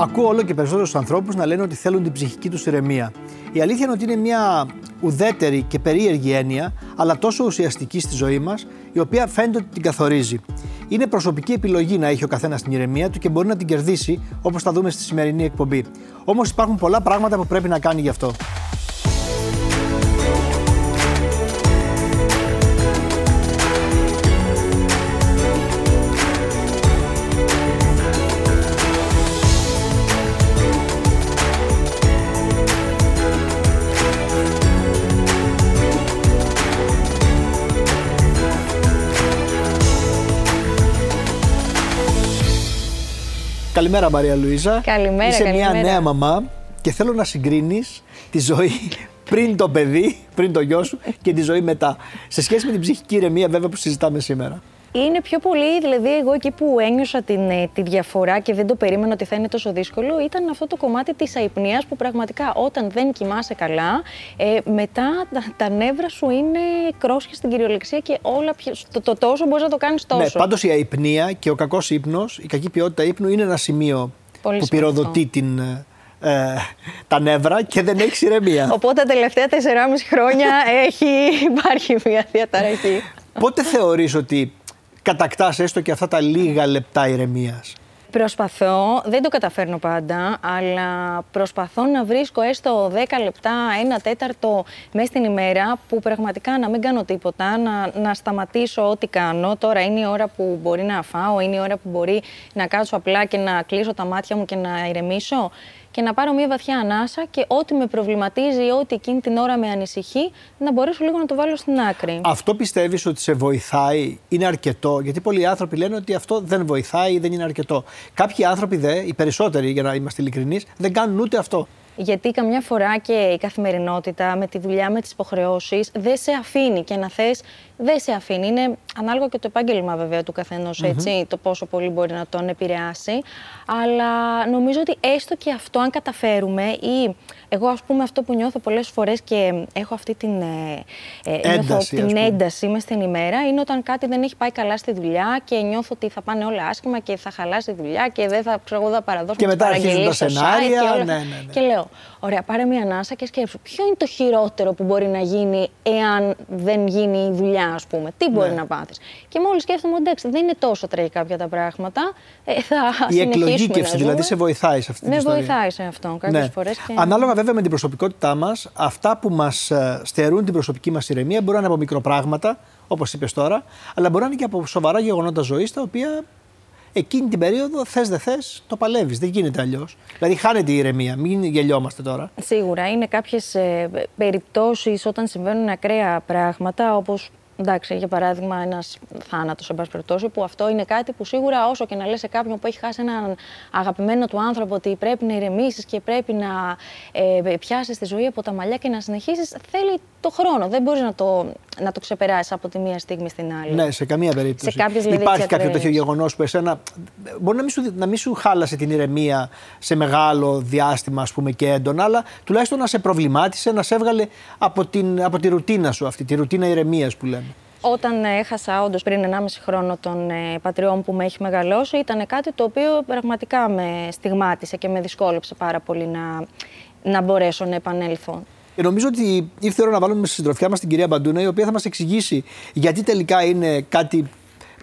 Ακούω όλο και περισσότερους ανθρώπους να λένε ότι θέλουν την ψυχική τους ηρεμία. Η αλήθεια είναι ότι είναι μια ουδέτερη και περίεργη έννοια, αλλά τόσο ουσιαστική στη ζωή μας, η οποία φαίνεται ότι την καθορίζει. Είναι προσωπική επιλογή να έχει ο καθένας την ηρεμία του και μπορεί να την κερδίσει, όπως θα δούμε στη σημερινή εκπομπή. Όμως υπάρχουν πολλά πράγματα που πρέπει να κάνει γι' αυτό. Καλημέρα Μαρία Λουίζα. Καλημέρα, Είσαι καλημέρα. μια νέα μαμά και θέλω να συγκρίνεις τη ζωή πριν το παιδί, πριν το γιο σου και τη ζωή μετά. Σε σχέση με την ψυχική ηρεμία βέβαια που συζητάμε σήμερα. Είναι πιο πολύ, δηλαδή εγώ εκεί που ένιωσα την, ε, τη διαφορά και δεν το περίμενα ότι θα είναι τόσο δύσκολο ήταν αυτό το κομμάτι της αϊπνίας που πραγματικά όταν δεν κοιμάσαι καλά ε, μετά τα, τα νεύρα σου είναι κρόσια στην κυριολεξία και όλα πια- το, το τόσο μπορείς να το κάνεις τόσο. Ναι, πάντως η αϊπνία και ο κακός ύπνος, η κακή ποιότητα ύπνου είναι ένα σημείο Πολύ που σημαντικό. πυροδοτεί την, ε, τα νεύρα και δεν έχει ηρεμία. Οπότε τα τελευταία 4,5 χρόνια έχει υπάρχει μια διαταραχή. Πότε θεωρείς ότι κατακτάς έστω και αυτά τα λίγα λεπτά ηρεμίας. Προσπαθώ, δεν το καταφέρνω πάντα, αλλά προσπαθώ να βρίσκω έστω 10 λεπτά, ένα τέταρτο μέσα στην ημέρα που πραγματικά να μην κάνω τίποτα, να, να σταματήσω ό,τι κάνω. Τώρα είναι η ώρα που μπορεί να φάω, είναι η ώρα που μπορεί να κάτσω απλά και να κλείσω τα μάτια μου και να ηρεμήσω και να πάρω μια βαθιά ανάσα και ό,τι με προβληματίζει, ό,τι εκείνη την ώρα με ανησυχεί, να μπορέσω λίγο να το βάλω στην άκρη. Αυτό πιστεύεις ότι σε βοηθάει, είναι αρκετό, γιατί πολλοί άνθρωποι λένε ότι αυτό δεν βοηθάει ή δεν είναι αρκετό. Κάποιοι άνθρωποι δε, οι περισσότεροι για να είμαστε ειλικρινείς, δεν κάνουν ούτε αυτό. Γιατί καμιά φορά και η καθημερινότητα με τη δουλειά, με τις υποχρεώσεις δεν σε αφήνει και να θες δεν σε αφήνει. Είναι ανάλογα και το επάγγελμα βέβαια του καθενος έτσι, το πόσο πολύ μπορεί να τον επηρεάσει. Αλλά νομίζω ότι έστω και αυτό αν καταφέρουμε ή εγώ ας πούμε αυτό που νιώθω πολλές φορές και έχω αυτή την, ε, ε, νιώθω Ένταση, ας την πούμε. ένταση μες στην ημέρα είναι όταν κάτι δεν έχει πάει καλά στη δουλειά και νιώθω ότι θα πάνε όλα άσχημα και θα χαλάσει η δουλειά και δεν θα, ξέρω, εγώ, θα παραδώσω Και τις μετά αρχίζουν παραγγελίες τα στο σενάρια, site και όλα ναι, αυτά. ναι, ναι. Και λέω, ωραία, πάρε μια ανάσα και σκέψου. Ποιο είναι το χειρότερο που μπορεί να γίνει εάν δεν γίνει η δουλειά, ας πούμε. Τι μπορεί Ναι. να πάθεις. Και μόλις σκέφτομαι, εντάξει, δεν είναι τόσο τραγικά πια τα πράγματα. Ε, θα Η συνεχίσουμε εκλογήκευση να δηλαδή ζούμε. σε βοηθάει σε αυτή την Με ιστορία; βοηθάει σε αυτό κάποιες Ναι. φορές. Και... Ανάλογα βέβαια με την προσωπικότητά μας, αυτά που μας στερούν την προσωπική μας ηρεμία μπορεί να είναι από μικροπράγματα, όπως είπες τώρα, αλλά μπορεί να είναι και από σοβαρά γεγονότα ζωής τα οποία εκείνη την περίοδο θες δεν θες, το παλεύεις. Δεν γίνεται αλλιώς. Δηλαδή χάνεται η ηρεμία. Μην γελιόμαστε τώρα. Σίγουρα είναι κάποιες περιπτώσεις όταν συμβαίνουν ακραία πράγματα, όπως. Εντάξει, για παράδειγμα, ένας θάνατος, εν πάση περιπτώσει, που αυτό είναι κάτι που σίγουρα όσο και να λες σε κάποιον που έχει χάσει έναν αγαπημένο του άνθρωπο ότι πρέπει να ηρεμήσεις και πρέπει να ε, πιάσεις τη ζωή από τα μαλλιά και να συνεχίσεις, θέλει το χρόνο. Δεν μπορείς να το, να το ξεπεράσεις από τη μία στιγμή στην άλλη. Ναι, σε καμία περίπτωση. Σε κάποιες, δηλαδή, Υπάρχει έτσι, κάποιο ακραίες. τέτοιο γεγονός που εσένα μπορεί να μην, σου, να μην σου χάλασε την ηρεμία σε μεγάλο διάστημα, ας πούμε, και έντονα, αλλά τουλάχιστον να σε προβλημάτισε, να σε έβγαλε από, την, από τη ρουτίνα σου αυτή, τη ρουτίνα ηρεμίας που λέμε. Όταν έχασα όντως πριν 1,5 χρόνο τον ε, πατριό μου που με έχει μεγαλώσει, ήταν κάτι το οποίο πραγματικά με στιγμάτισε και με δυσκόλεψε πάρα πολύ να, να μπορέσω να επανέλθω. Και νομίζω ότι ήρθε η ώρα να βάλουμε στη συντροφιά μας την κυρία Μπαντούνα, η οποία θα μας εξηγήσει γιατί τελικά είναι κάτι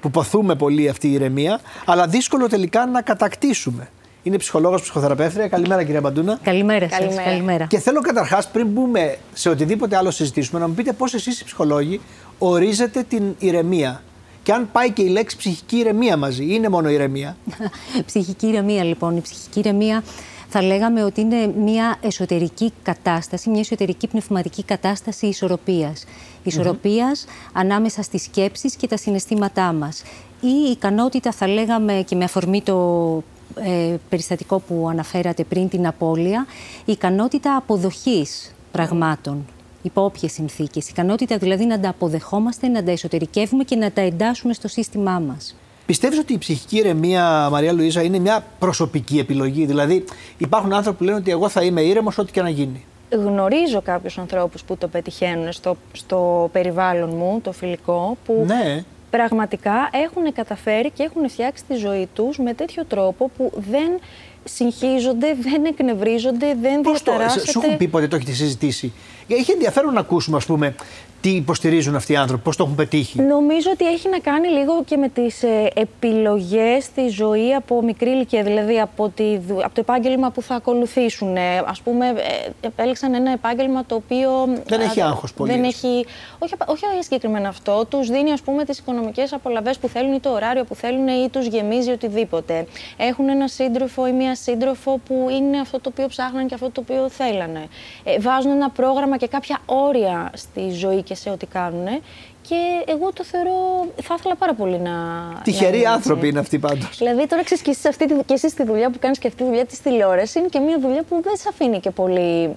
που ποθούμε πολύ αυτή η ηρεμία, αλλά δύσκολο τελικά να κατακτήσουμε. Είναι ψυχολόγος, ψυχοθεραπεύτρια. Καλημέρα, κυρία Μπαντούνα. Καλημέρα σας. Καλημέρα. Καλημέρα. Και θέλω καταρχάς, πριν μπούμε σε οτιδήποτε άλλο συζητήσουμε, να μου πείτε πώς εσείς οι ψυχολόγοι ορίζετε την ηρεμία. Και αν πάει και η λέξη ψυχική ηρεμία μαζί, ή είναι μόνο ηρεμία. ψυχική ηρεμία λοιπόν. Η ψυχική ηρεμία θα λέγαμε ότι είναι μια εσωτερική κατάσταση, μια εσωτερική πνευματική κατάσταση ισορροπίας. Ισορροπίας ανάμεσα στις σκέψεις και τα συναισθήματά μας. Ή η ικανότητα θα λέγαμε και με αφορμή το ε, περιστατικό που αναφέρατε πριν την απώλεια, η ικανότητα αποδοχής πραγμάτων υπό όποιες συνθήκες. Η ικανότητα δηλαδή να τα αποδεχόμαστε, να τα εσωτερικεύουμε και να τα εντάσσουμε στο σύστημά μας. Πιστεύεις ότι η ψυχική ηρεμία, Μαρία Λουίζα, είναι μια προσωπική επιλογή; Δηλαδή, υπάρχουν άνθρωποι που λένε ότι εγώ θα είμαι ήρεμος ό,τι και να γίνει. Γνωρίζω κάποιους ανθρώπους που το πετυχαίνουν στο, στο περιβάλλον μου, το φιλικό, που Ναι. πραγματικά έχουν καταφέρει και έχουν φτιάξει τη ζωή τους με τέτοιο τρόπο που δεν συγχύζονται, δεν εκνευρίζονται, δεν Πώς το, διαταράσσεται. σου έχουν πει ποτέ το έχετε συζητήσει; Έχει ενδιαφέρον να ακούσουμε, ας πούμε, τι υποστηρίζουν αυτοί οι άνθρωποι, πώς το έχουν πετύχει; Νομίζω ότι έχει να κάνει λίγο και με τις ε, επιλογές στη ζωή από μικρή ηλικία, δηλαδή από, τη, δου- από το επάγγελμα που θα ακολουθήσουν. Ε, ας πούμε, ε, επέλεξαν ένα επάγγελμα το οποίο... Δεν έχει α, άγχος πολύ, Δεν ας έχει, όχι, απα- όχι συγκεκριμένα αυτό. Τους δίνει, ας πούμε, τις οικονομικές απολαβές που θέλουν ή το ωράριο που θέλουν ή τους γεμίζει οτιδήποτε. Έχουν ένα σύντροφο ή μία σύντροφο που είναι αυτό το οποίο ψάχναν και αυτό το οποίο θέλανε. Ε, βάζουν ένα πρόγραμμα και κάποια όρια στη ζωή και σε ό,τι κάνουν. Και εγώ το θεωρώ, θα ήθελα πάρα πολύ να. να Τυχεροί είναι άνθρωποι έτσι. είναι αυτοί πάντως. Δηλαδή, τώρα ξέρεις και εσύ, αυτή, τη- και εσύ στη δουλειά που κάνεις και αυτή τη δουλειά της τηλεόρασης είναι και μια δουλειά που δεν σε αφήνει και πολύ.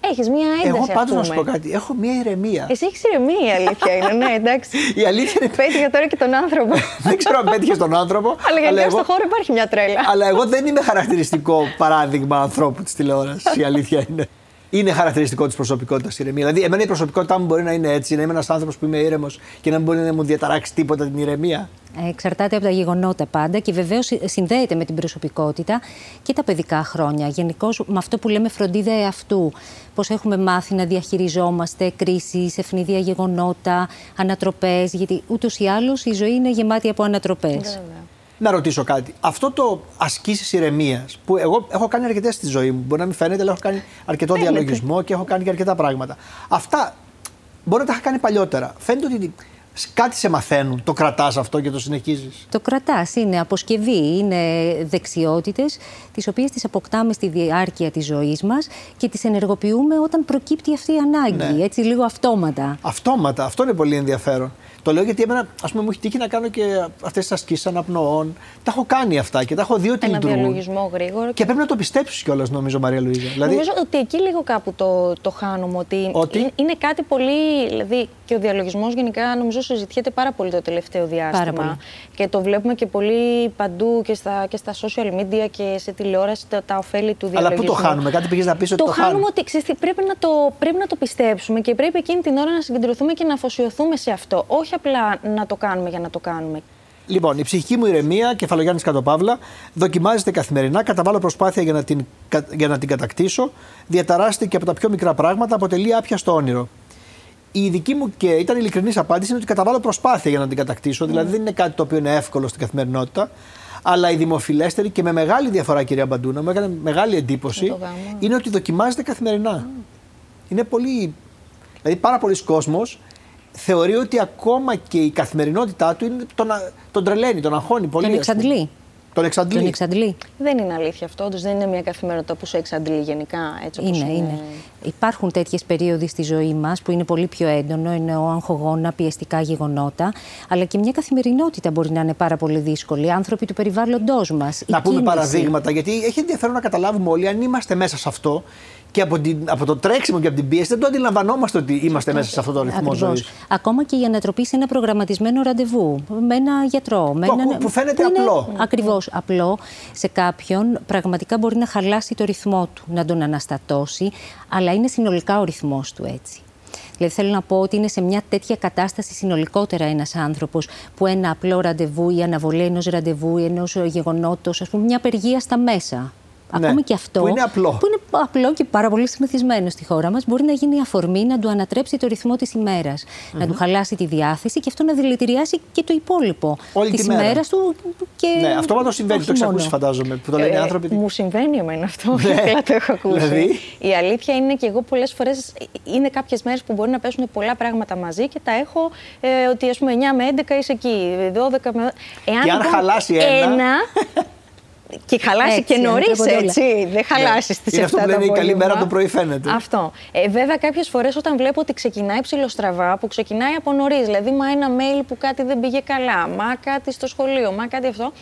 Έχεις μια ένταση. Εγώ ας πάντως να πούμε. σου πω κάτι. Έχω μια ηρεμία. Εσύ έχεις ηρεμία, η αλήθεια είναι. Ναι, εντάξει. Η αλήθεια είναι. Πέτυχα τώρα και τον άνθρωπο. δεν ξέρω αν πέτυχες τον άνθρωπο. Αλλά γενικά εγώ- στον χώρο υπάρχει μια τρέλα. Αλλά εγώ δεν είμαι χαρακτηριστικό παράδειγμα ανθρώπου της τηλεόρασης. Η αλήθεια είναι. Είναι χαρακτηριστικό της προσωπικότητας η ηρεμία. Δηλαδή, εμένα η προσωπικότητά μου μπορεί να είναι έτσι, να είμαι ένας άνθρωπος που είμαι ήρεμος και να μην μπορεί να μου διαταράξει τίποτα την ηρεμία. Ε, Εξαρτάται από τα γεγονότα πάντα και βεβαίως συνδέεται με την προσωπικότητα και τα παιδικά χρόνια. Γενικώς με αυτό που λέμε φροντίδα εαυτού. Πώς έχουμε μάθει να διαχειριζόμαστε κρίσεις, ευνηδία γεγονότα, ανατροπές. Γιατί ούτως ή άλλως η ζωή είναι γεμάτη από ανατροπές. Βέβαια. Να ρωτήσω κάτι. Αυτό το ασκήσεις ηρεμίας που εγώ έχω κάνει αρκετές στη ζωή μου, μπορεί να μην φαίνεται, αλλά έχω κάνει αρκετό Φαίνεται. διαλογισμό και έχω κάνει και αρκετά πράγματα. Αυτά μπορεί να τα είχα κάνει παλιότερα. Φαίνεται ότι κάτι σε μαθαίνουν, το κρατάς αυτό και το συνεχίζεις; Το κρατάς, είναι αποσκευή, είναι δεξιότητες, τις οποίες τις αποκτάμε στη διάρκεια της ζωής μας και τις ενεργοποιούμε όταν προκύπτει αυτή η ανάγκη. Ναι. Έτσι, λίγο αυτόματα. Αυτόματα, αυτό είναι πολύ ενδιαφέρον. Το λέω γιατί εμένα, ας πούμε, μου έχει τύχει να κάνω και αυτές τις ασκήσεις αναπνοών. Τα έχω κάνει αυτά και τα έχω δει ότι Ένα λειτουργούν. διαλογισμό γρήγορο. Και πρέπει να το πιστέψεις κιόλας, νομίζω, Μαρία Λουίζα. Δηλαδή, Νομίζω ότι εκεί λίγο κάπου το, το χάνουμε. Ότι, Ότι; είναι- είναι κάτι πολύ. Δηλαδή και ο διαλογισμός γενικά νομίζω συζητιέται πάρα πολύ το τελευταίο διάστημα. Πάρα πολύ. Και το βλέπουμε και πολύ παντού και στα, και στα social media και σε τηλεόραση τα, τα ωφέλη του αλλά διαλογισμού. πού το χάνουμε, κάτι πήγες να πεις ότι Το, το, χάνουμε ότι ξέρεις τι, πρέπει, να το, πρέπει να το πιστέψουμε και πρέπει εκείνη την ώρα να συγκεντρωθούμε και να αφοσιωθούμε σε αυτό. Όχι απλά να το κάνουμε για να το κάνουμε. Λοιπόν, η ψυχική μου ηρεμία, κεφαλογιάννης Κατοπαύλα, δοκιμάζεται καθημερινά, καταβάλω προσπάθεια για να, την, κα- για να την κατακτήσω, διαταράσσεται και από τα πιο μικρά πράγματα, αποτελεί άπιαστο όνειρο. Η δική μου και ήταν ειλικρινής απάντηση είναι ότι καταβάλω προσπάθεια για να την κατακτήσω, δηλαδή δεν είναι κάτι το οποίο είναι εύκολο στην καθημερινότητα. Αλλά η δημοφιλέστερη και με μεγάλη διαφορά, κυρία Μπαντούνα, μου έκανε μεγάλη εντύπωση, Με το γάμο. είναι ότι δοκιμάζεται καθημερινά. Είναι πολύ. Δηλαδή, πάρα πολλοί κόσμος θεωρεί ότι ακόμα και η καθημερινότητά του είναι τον, α- τον τρελαίνει, τον αγχώνει πολύ. Τον ας πούμε. εξαντλεί. Τον εξαντλεί. Τον εξαντλεί. Δεν είναι αλήθεια αυτό. Όντως δεν είναι μια καθημερινότητα που σε εξαντλεί γενικά. Έτσι όπως Είναι, είναι. Υπάρχουν τέτοιες περίοδοι στη ζωή μας που είναι πολύ πιο έντονο, είναι ο αγχογόνα, πιεστικά γεγονότα, αλλά και μια καθημερινότητα μπορεί να είναι πάρα πολύ δύσκολη. Άνθρωποι του περιβάλλοντός μας. η Να πούμε κίνηση. παραδείγματα, γιατί έχει ενδιαφέρον να καταλάβουμε όλοι αν είμαστε μέσα σε αυτό και από, την, από το τρέξιμο και από την πίεση δεν το αντιλαμβανόμαστε ότι είμαστε μέσα σε αυτό το ρυθμό Ακριβώς. ζωής. Ακόμα και η ανατροπή σε ένα προγραμματισμένο ραντεβού με ένα γιατρό. Με Που έναν- ακού- που φαίνεται είναι απλό. Ακριβώς απλό. Σε κάποιον πραγματικά μπορεί να χαλάσει το ρυθμό του, να τον αναστατώσει, αλλά είναι συνολικά ο ρυθμός του έτσι. Δηλαδή θέλω να πω ότι είναι σε μια τέτοια κατάσταση συνολικότερα ένας άνθρωπος που ένα απλό ραντεβού ή αναβολή ενός ραντεβού ή ενός γεγονότος, ας πούμε μια απεργία στα μέσα. Ναι, Ακόμα και αυτό. που είναι απλό. Που είναι απλό και πάρα πολύ συνηθισμένο στη χώρα μας, μπορεί να γίνει αφορμή να του ανατρέψει το ρυθμό της ημερα Να του χαλάσει τη διάθεση και αυτό να δηλητηριάσει και το υπόλοιπο Όλη της τη μέρα. ημέρας του. Και... Ναι, αυτό πάντως συμβαίνει, το όχι έχεις μόνο. ακούσει φαντάζομαι. Που το λένε οι Ε, άνθρωποι. Μου συμβαίνει εμένα αυτό. Ναι. Απλά το έχω ακούσει. Δηλαδή; Η αλήθεια είναι και εγώ πολλές φορές είναι κάποιες μέρες που μπορεί να πέσουν πολλά πράγματα μαζί και τα έχω ε, ότι ας πούμε 9 με 11 είσαι εκεί, 12 με. Εάν Και αν λοιπόν χαλάσει ένα- και χαλάσει Έτσι, και νωρίς, ανατρέπονται όλα. έτσι. Δεν χαλάσεις στι 7 Είναι αυτό που το λένε η καλή απόγευμα. μέρα το πρωί φαίνεται. Αυτό. Ε, βέβαια, κάποιες φορές όταν βλέπω ότι ξεκινάει ψηλοστραβά, που ξεκινάει από νωρίς, δηλαδή μα ένα mail που κάτι δεν πήγε καλά, μα κάτι στο σχολείο, μα κάτι αυτό.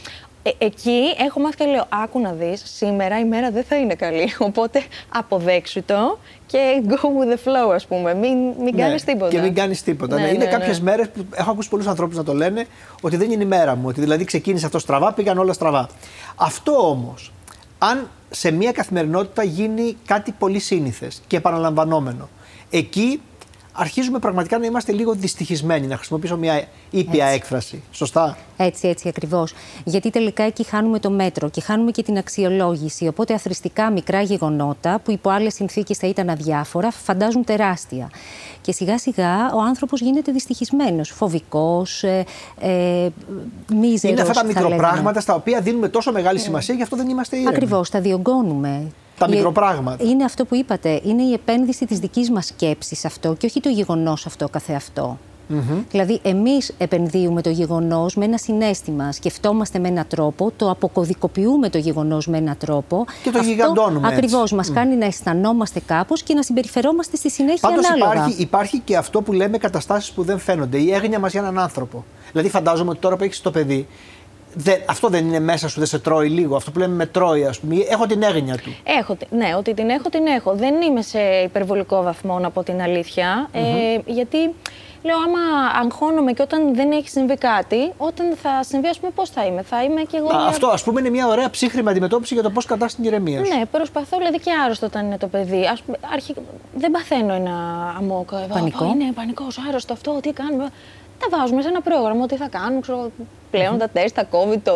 Ε, εκεί έχω μάθει και λέω: Άκου να δεις, σήμερα η μέρα δεν θα είναι καλή. Οπότε αποδέξου το και go with the flow, ας πούμε. Μην, μην Ναι, κάνεις τίποτα. Και μην κάνεις τίποτα. Ναι, Ναι, είναι ναι, κάποιες ναι. μέρες που έχω ακούσει πολλούς ανθρώπους να το λένε ότι δεν είναι η μέρα μου. Ότι δηλαδή ξεκίνησε αυτό στραβά, πήγαν όλα στραβά. Αυτό όμως, αν σε μια καθημερινότητα γίνει κάτι πολύ σύνηθες και επαναλαμβανόμενο, εκεί αρχίζουμε πραγματικά να είμαστε λίγο δυστυχισμένοι, να χρησιμοποιήσω μια ήπια Έτσι. έκφραση. Σωστά. Έτσι, έτσι ακριβώς. Γιατί τελικά εκεί χάνουμε το μέτρο και χάνουμε και την αξιολόγηση. Οπότε αθρηστικά μικρά γεγονότα που υπό άλλες συνθήκες θα ήταν αδιάφορα, φαντάζουν τεράστια. Και σιγά σιγά ο άνθρωπος γίνεται δυστυχισμένος, φοβικός, ε, ε, μίζερος. είναι αυτά τα μικροπράγματα στα οποία δίνουμε τόσο μεγάλη σημασία, γι' αυτό δεν είμαστε ήρεμοι. Ακριβώς, τα διωγγώνουμε. Τα Η- μικροπράγματα. Είναι αυτό που είπατε. Είναι η επένδυση της δικής μας σκέψης αυτό και όχι το γεγονός αυτό καθεαυτό. Δηλαδή, εμείς επενδύουμε το γεγονός με ένα συνέστημα. Σκεφτόμαστε με έναν τρόπο, το αποκωδικοποιούμε το γεγονός με έναν τρόπο. Και το γιγαντώνουμε έτσι. Ακριβώς. Μας κάνει να αισθανόμαστε κάπως και να συμπεριφερόμαστε στη συνέχεια Πάντως ανάλογα. υπάρχει, υπάρχει και αυτό που λέμε καταστάσεις που δεν φαίνονται. Η έγνοια μας για έναν άνθρωπο. Δηλαδή, φαντάζομαι ότι τώρα που έχεις το παιδί, δεν, αυτό δεν είναι μέσα σου, δεν σε τρώει λίγο. Αυτό που λέμε με τρώει, ας πούμε. Έχω την έγνοια του. Έχω, τη- ναι, ότι την έχω, την έχω. Δεν είμαι σε υπερβολικό βαθμό, να πω την αλήθεια. Ε, γιατί λέω, άμα αγχώνομαι και όταν δεν έχει συμβεί κάτι, όταν θα συμβεί, ας πούμε, πώς θα είμαι; Θα είμαι και εγώ. Α, μια- Αυτό, ας πούμε, είναι μια ωραία ψύχρημη αντιμετώπιση για το πώς κρατά την ηρεμία σου. Ναι, προσπαθώ δηλαδή και άρρωστο όταν είναι το παιδί. Ας, πούμε, αρχι... Δεν παθαίνω ένα αμόκ. ε, Πανικό; «Πω, Είναι πανικός, άρρωστο αυτό, τι κάνουμε. Τα βάζουμε σε ένα πρόγραμμα, τι θα κάνουν. Ξέρω, πλέον τα τεστ, τα COVID, το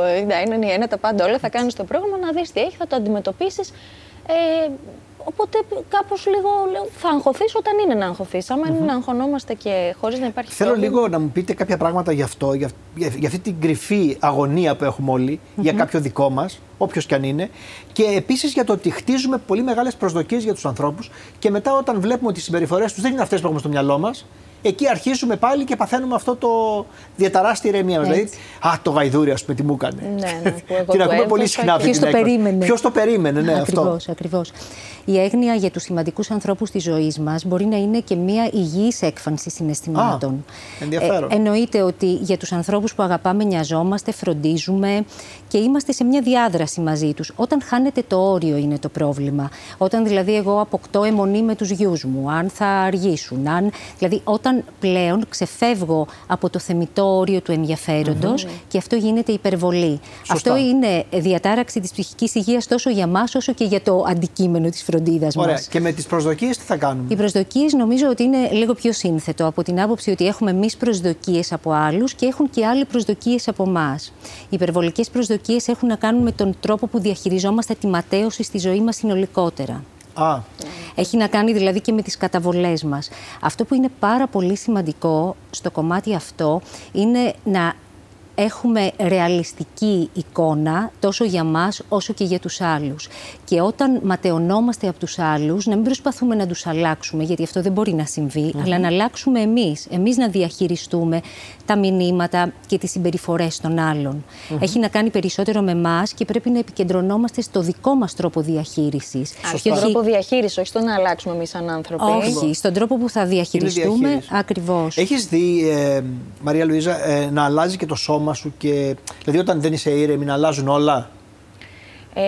91, τα πάντα όλα θα κάνεις το πρόγραμμα, να δεις τι έχει, θα το αντιμετωπίσεις. Ε, οπότε κάπως λίγο λέω, θα αγχωθείς όταν είναι να αγχωθεί. Άμα είναι να αγχωνόμαστε και χωρίς να υπάρχει Θέλω πρόβλημα. λίγο να μου πείτε κάποια πράγματα γι' αυτό, για, για, για αυτή την κρυφή αγωνία που έχουμε όλοι, για κάποιο δικό μας, όποιος κι αν είναι. Και επίσης για το ότι χτίζουμε πολύ μεγάλες προσδοκίες για τους ανθρώπους και μετά όταν βλέπουμε ότι οι συμπεριφορές τους δεν είναι αυτές που έχουμε στο μυαλό μας, εκεί αρχίζουμε πάλι και παθαίνουμε αυτό το διαταράστη ηρεμία μας. Δηλαδή, Έτσι. Α, το γαϊδούρι, ας πούμε, τι μου έκανε. Ναι, ναι, που εγώ την του ακούμε πολύ έδωσα συχνά και- αυτή Ποιος την το έκφραση. περίμενε. Ποιος το περίμενε, ναι, αυτό. Ακριβώς, ακριβώς. Η έγνοια για τους σημαντικούς ανθρώπους της ζωής μας μπορεί να είναι και μια υγιής έκφανση συναισθημάτων. Α, ενδιαφέρον. Ε, εννοείται ότι για τους ανθρώπους που αγαπάμε νοιαζόμαστε, φροντίζουμε και είμαστε σε μια διάδραση μαζί τους. Όταν χάνεται το όριο είναι το πρόβλημα. Όταν δηλαδή εγώ αποκτώ αιμονή με τους γιους μου, αν θα αργήσουν, αν, δηλαδή όταν πλέον ξεφεύγω από το θεμητό όριο του ενδιαφεροντος και αυτό γίνεται υπερβολή. Σωστά. Αυτό είναι διατάραξη της ψυχικής υγείας τόσο για μας όσο και για το αντικείμενο της φροντίδας Ωραία. μας. Και με τις προσδοκίες τι θα κάνουμε; Οι προσδοκίες νομίζω ότι είναι λίγο πιο σύνθετο από την άποψη ότι έχουμε εμείς προσδοκίες από άλλους και έχουν και άλλοι προσδοκίες από εμά. Οι υπερβολικές προσδοκίες έχουν να κάνουν με τον τρόπο που διαχειριζόμαστε τη ματέωση στη ζωή μας συνολικότερα. Α, Έχει να κάνει δηλαδή και με τις καταβολές μας. Αυτό που είναι πάρα πολύ σημαντικό στο κομμάτι αυτό είναι να έχουμε ρεαλιστική εικόνα τόσο για μας όσο και για τους άλλους. Και όταν ματαιωνόμαστε από τους άλλους, να μην προσπαθούμε να τους αλλάξουμε, γιατί αυτό δεν μπορεί να συμβεί, αλλά να αλλάξουμε εμείς. Εμείς να διαχειριστούμε τα μηνύματα και τις συμπεριφορές των άλλων. Έχει να κάνει περισσότερο με εμάς και πρέπει να επικεντρωνόμαστε στο δικό μας τρόπο διαχείρισης. Α, Και Στον όχι- τρόπο διαχείρισης, όχι στο να αλλάξουμε εμείς σαν άνθρωποι. όχι, στον τρόπο που θα διαχειριστούμε. διαχείριση. Ακριβώς. Έχεις δει, ε, Μαρία Λουίζα, ε, να αλλάζει και το σώμα σου και. Δηλαδή, όταν δεν είσαι ήρεμη, να αλλάζουν όλα; Ε,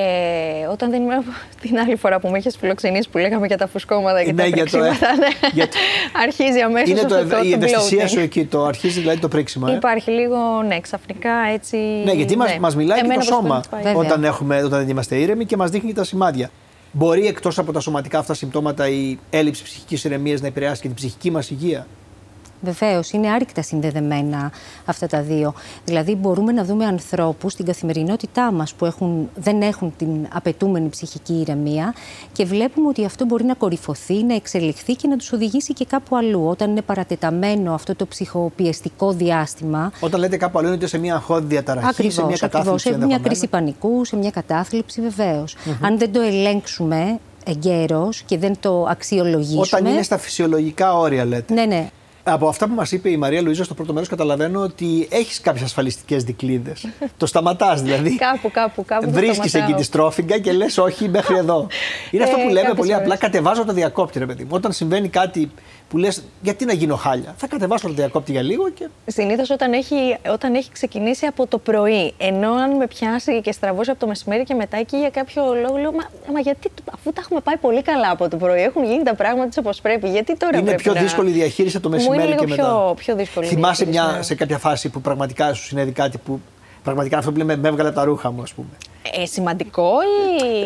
όταν δεν ήμουν την άλλη φορά που με είχες φιλοξενήσει που λέγαμε για τα φουσκώματα και Ναι, τα για το- πρεξίματα, ναι. για το- αρχίζει αμέσως Είναι το, αυτό το, η ευαισθησία bloating. σου εκεί, το αρχίζει δηλαδή το πρίξιμο. Ε; Υπάρχει λίγο, ναι, ξαφνικά έτσι. Ναι, γιατί μας, μας μιλάει Εμένα και το σώμα προσωπικά πάει. Βέβαια. όταν, έχουμε, όταν δεν είμαστε ήρεμοι και μας δείχνει και τα σημάδια. Μπορεί εκτός από τα σωματικά αυτά συμπτώματα η έλλειψη ψυχικής ηρεμίας να επηρεάσει και την ψυχική μας υγεία; Βεβαίως, είναι άρρηκτα συνδεδεμένα αυτά τα δύο. Δηλαδή, μπορούμε να δούμε ανθρώπους στην καθημερινότητά μας που έχουν, δεν έχουν την απαιτούμενη ψυχική ηρεμία και βλέπουμε ότι αυτό μπορεί να κορυφωθεί, να εξελιχθεί και να τους οδηγήσει και κάπου αλλού. Όταν είναι παρατεταμένο αυτό το ψυχοπιεστικό διάστημα. Όταν λέτε κάπου αλλού είναι σε μια αγχώδη διαταραχή, σε Ακριβώς, μια ακριβώς. κατάθλιψη Σε μια ενδεχομένως. κρίση πανικού, σε μια κατάθλιψη, βεβαίως. Αν δεν το ελέγξουμε εγκαίρως και δεν το αξιολογήσουμε. Όταν είναι στα φυσιολογικά όρια, λέτε. Ναι, ναι. Από αυτά που μας είπε η Μαρία Λουίζα στο πρώτο μέρος, καταλαβαίνω ότι έχεις κάποιες ασφαλιστικές δικλείδες. το σταματάς δηλαδή. Κάπου, κάπου, κάπου. θα Βρίσκεις σταματάω. εκεί τη στρόφιγγα και λες: Όχι, μέχρι εδώ. Είναι αυτό Ε, που λέμε κάποιες πολύ απλά: φορές. κατεβάζω το διακόπτη, ρε παιδί μου. Όταν συμβαίνει κάτι που λες, γιατί να γίνω χάλια; Θα κατεβάσω το διακόπτη για λίγο και. Συνήθως όταν έχει, όταν έχει ξεκινήσει από το πρωί. Ενώ αν με πιάσει και στραβώσει από το μεσημέρι και μετά εκεί για κάποιο λόγο λέω, μα, μα γιατί αφού τα έχουμε πάει πολύ καλά από το πρωί, έχουν γίνει τα πράγματα όπως πρέπει, γιατί τώρα Είναι πρέπει πιο να... δύσκολη η διαχείριση από το Μου είναι μεσημέρι λίγο και πιο, μετά. πιο δύσκολη. η Θυμάσαι διαχείριση, μια, ναι. σε κάποια φάση που πραγματικά σου συνέβη κάτι που. Πραγματικά αυτό που λέμε, με έβγαλε από τα ρούχα μου, ας πούμε. Ε, σημαντικό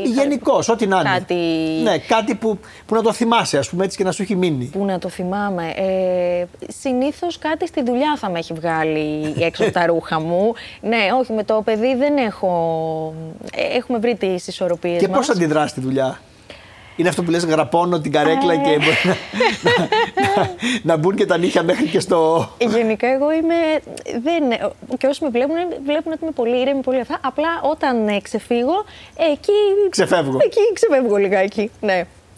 ή. Γενικώς, ό,τι να είναι. Κάτι- Ναι, κάτι που, που να το θυμάσαι, ας πούμε, έτσι και να σου έχει μείνει. Που να το θυμάμαι. Ε, Συνήθως κάτι στη δουλειά θα με έχει βγάλει έξω από τα ρούχα μου. Ναι, όχι, με το παιδί δεν έχω. ε, Έχουμε βρει τις ισορροπίες. Και πώς αντιδράς στη δουλειά; Είναι αυτό που λες γραπώνω την καρέκλα Ε. και μπορεί να, να, να μπουν και τα νύχια μέχρι και στο... Γενικά, εγώ είμαι. Δεν, και όσοι με βλέπουν, βλέπουν ότι είμαι πολύ ήρεμη, πολύ αυτά. Απλά όταν ε, ξεφύγω, εκεί. Ξεφεύγω. Εκεί ξεφεύγω λιγάκι. Ναι.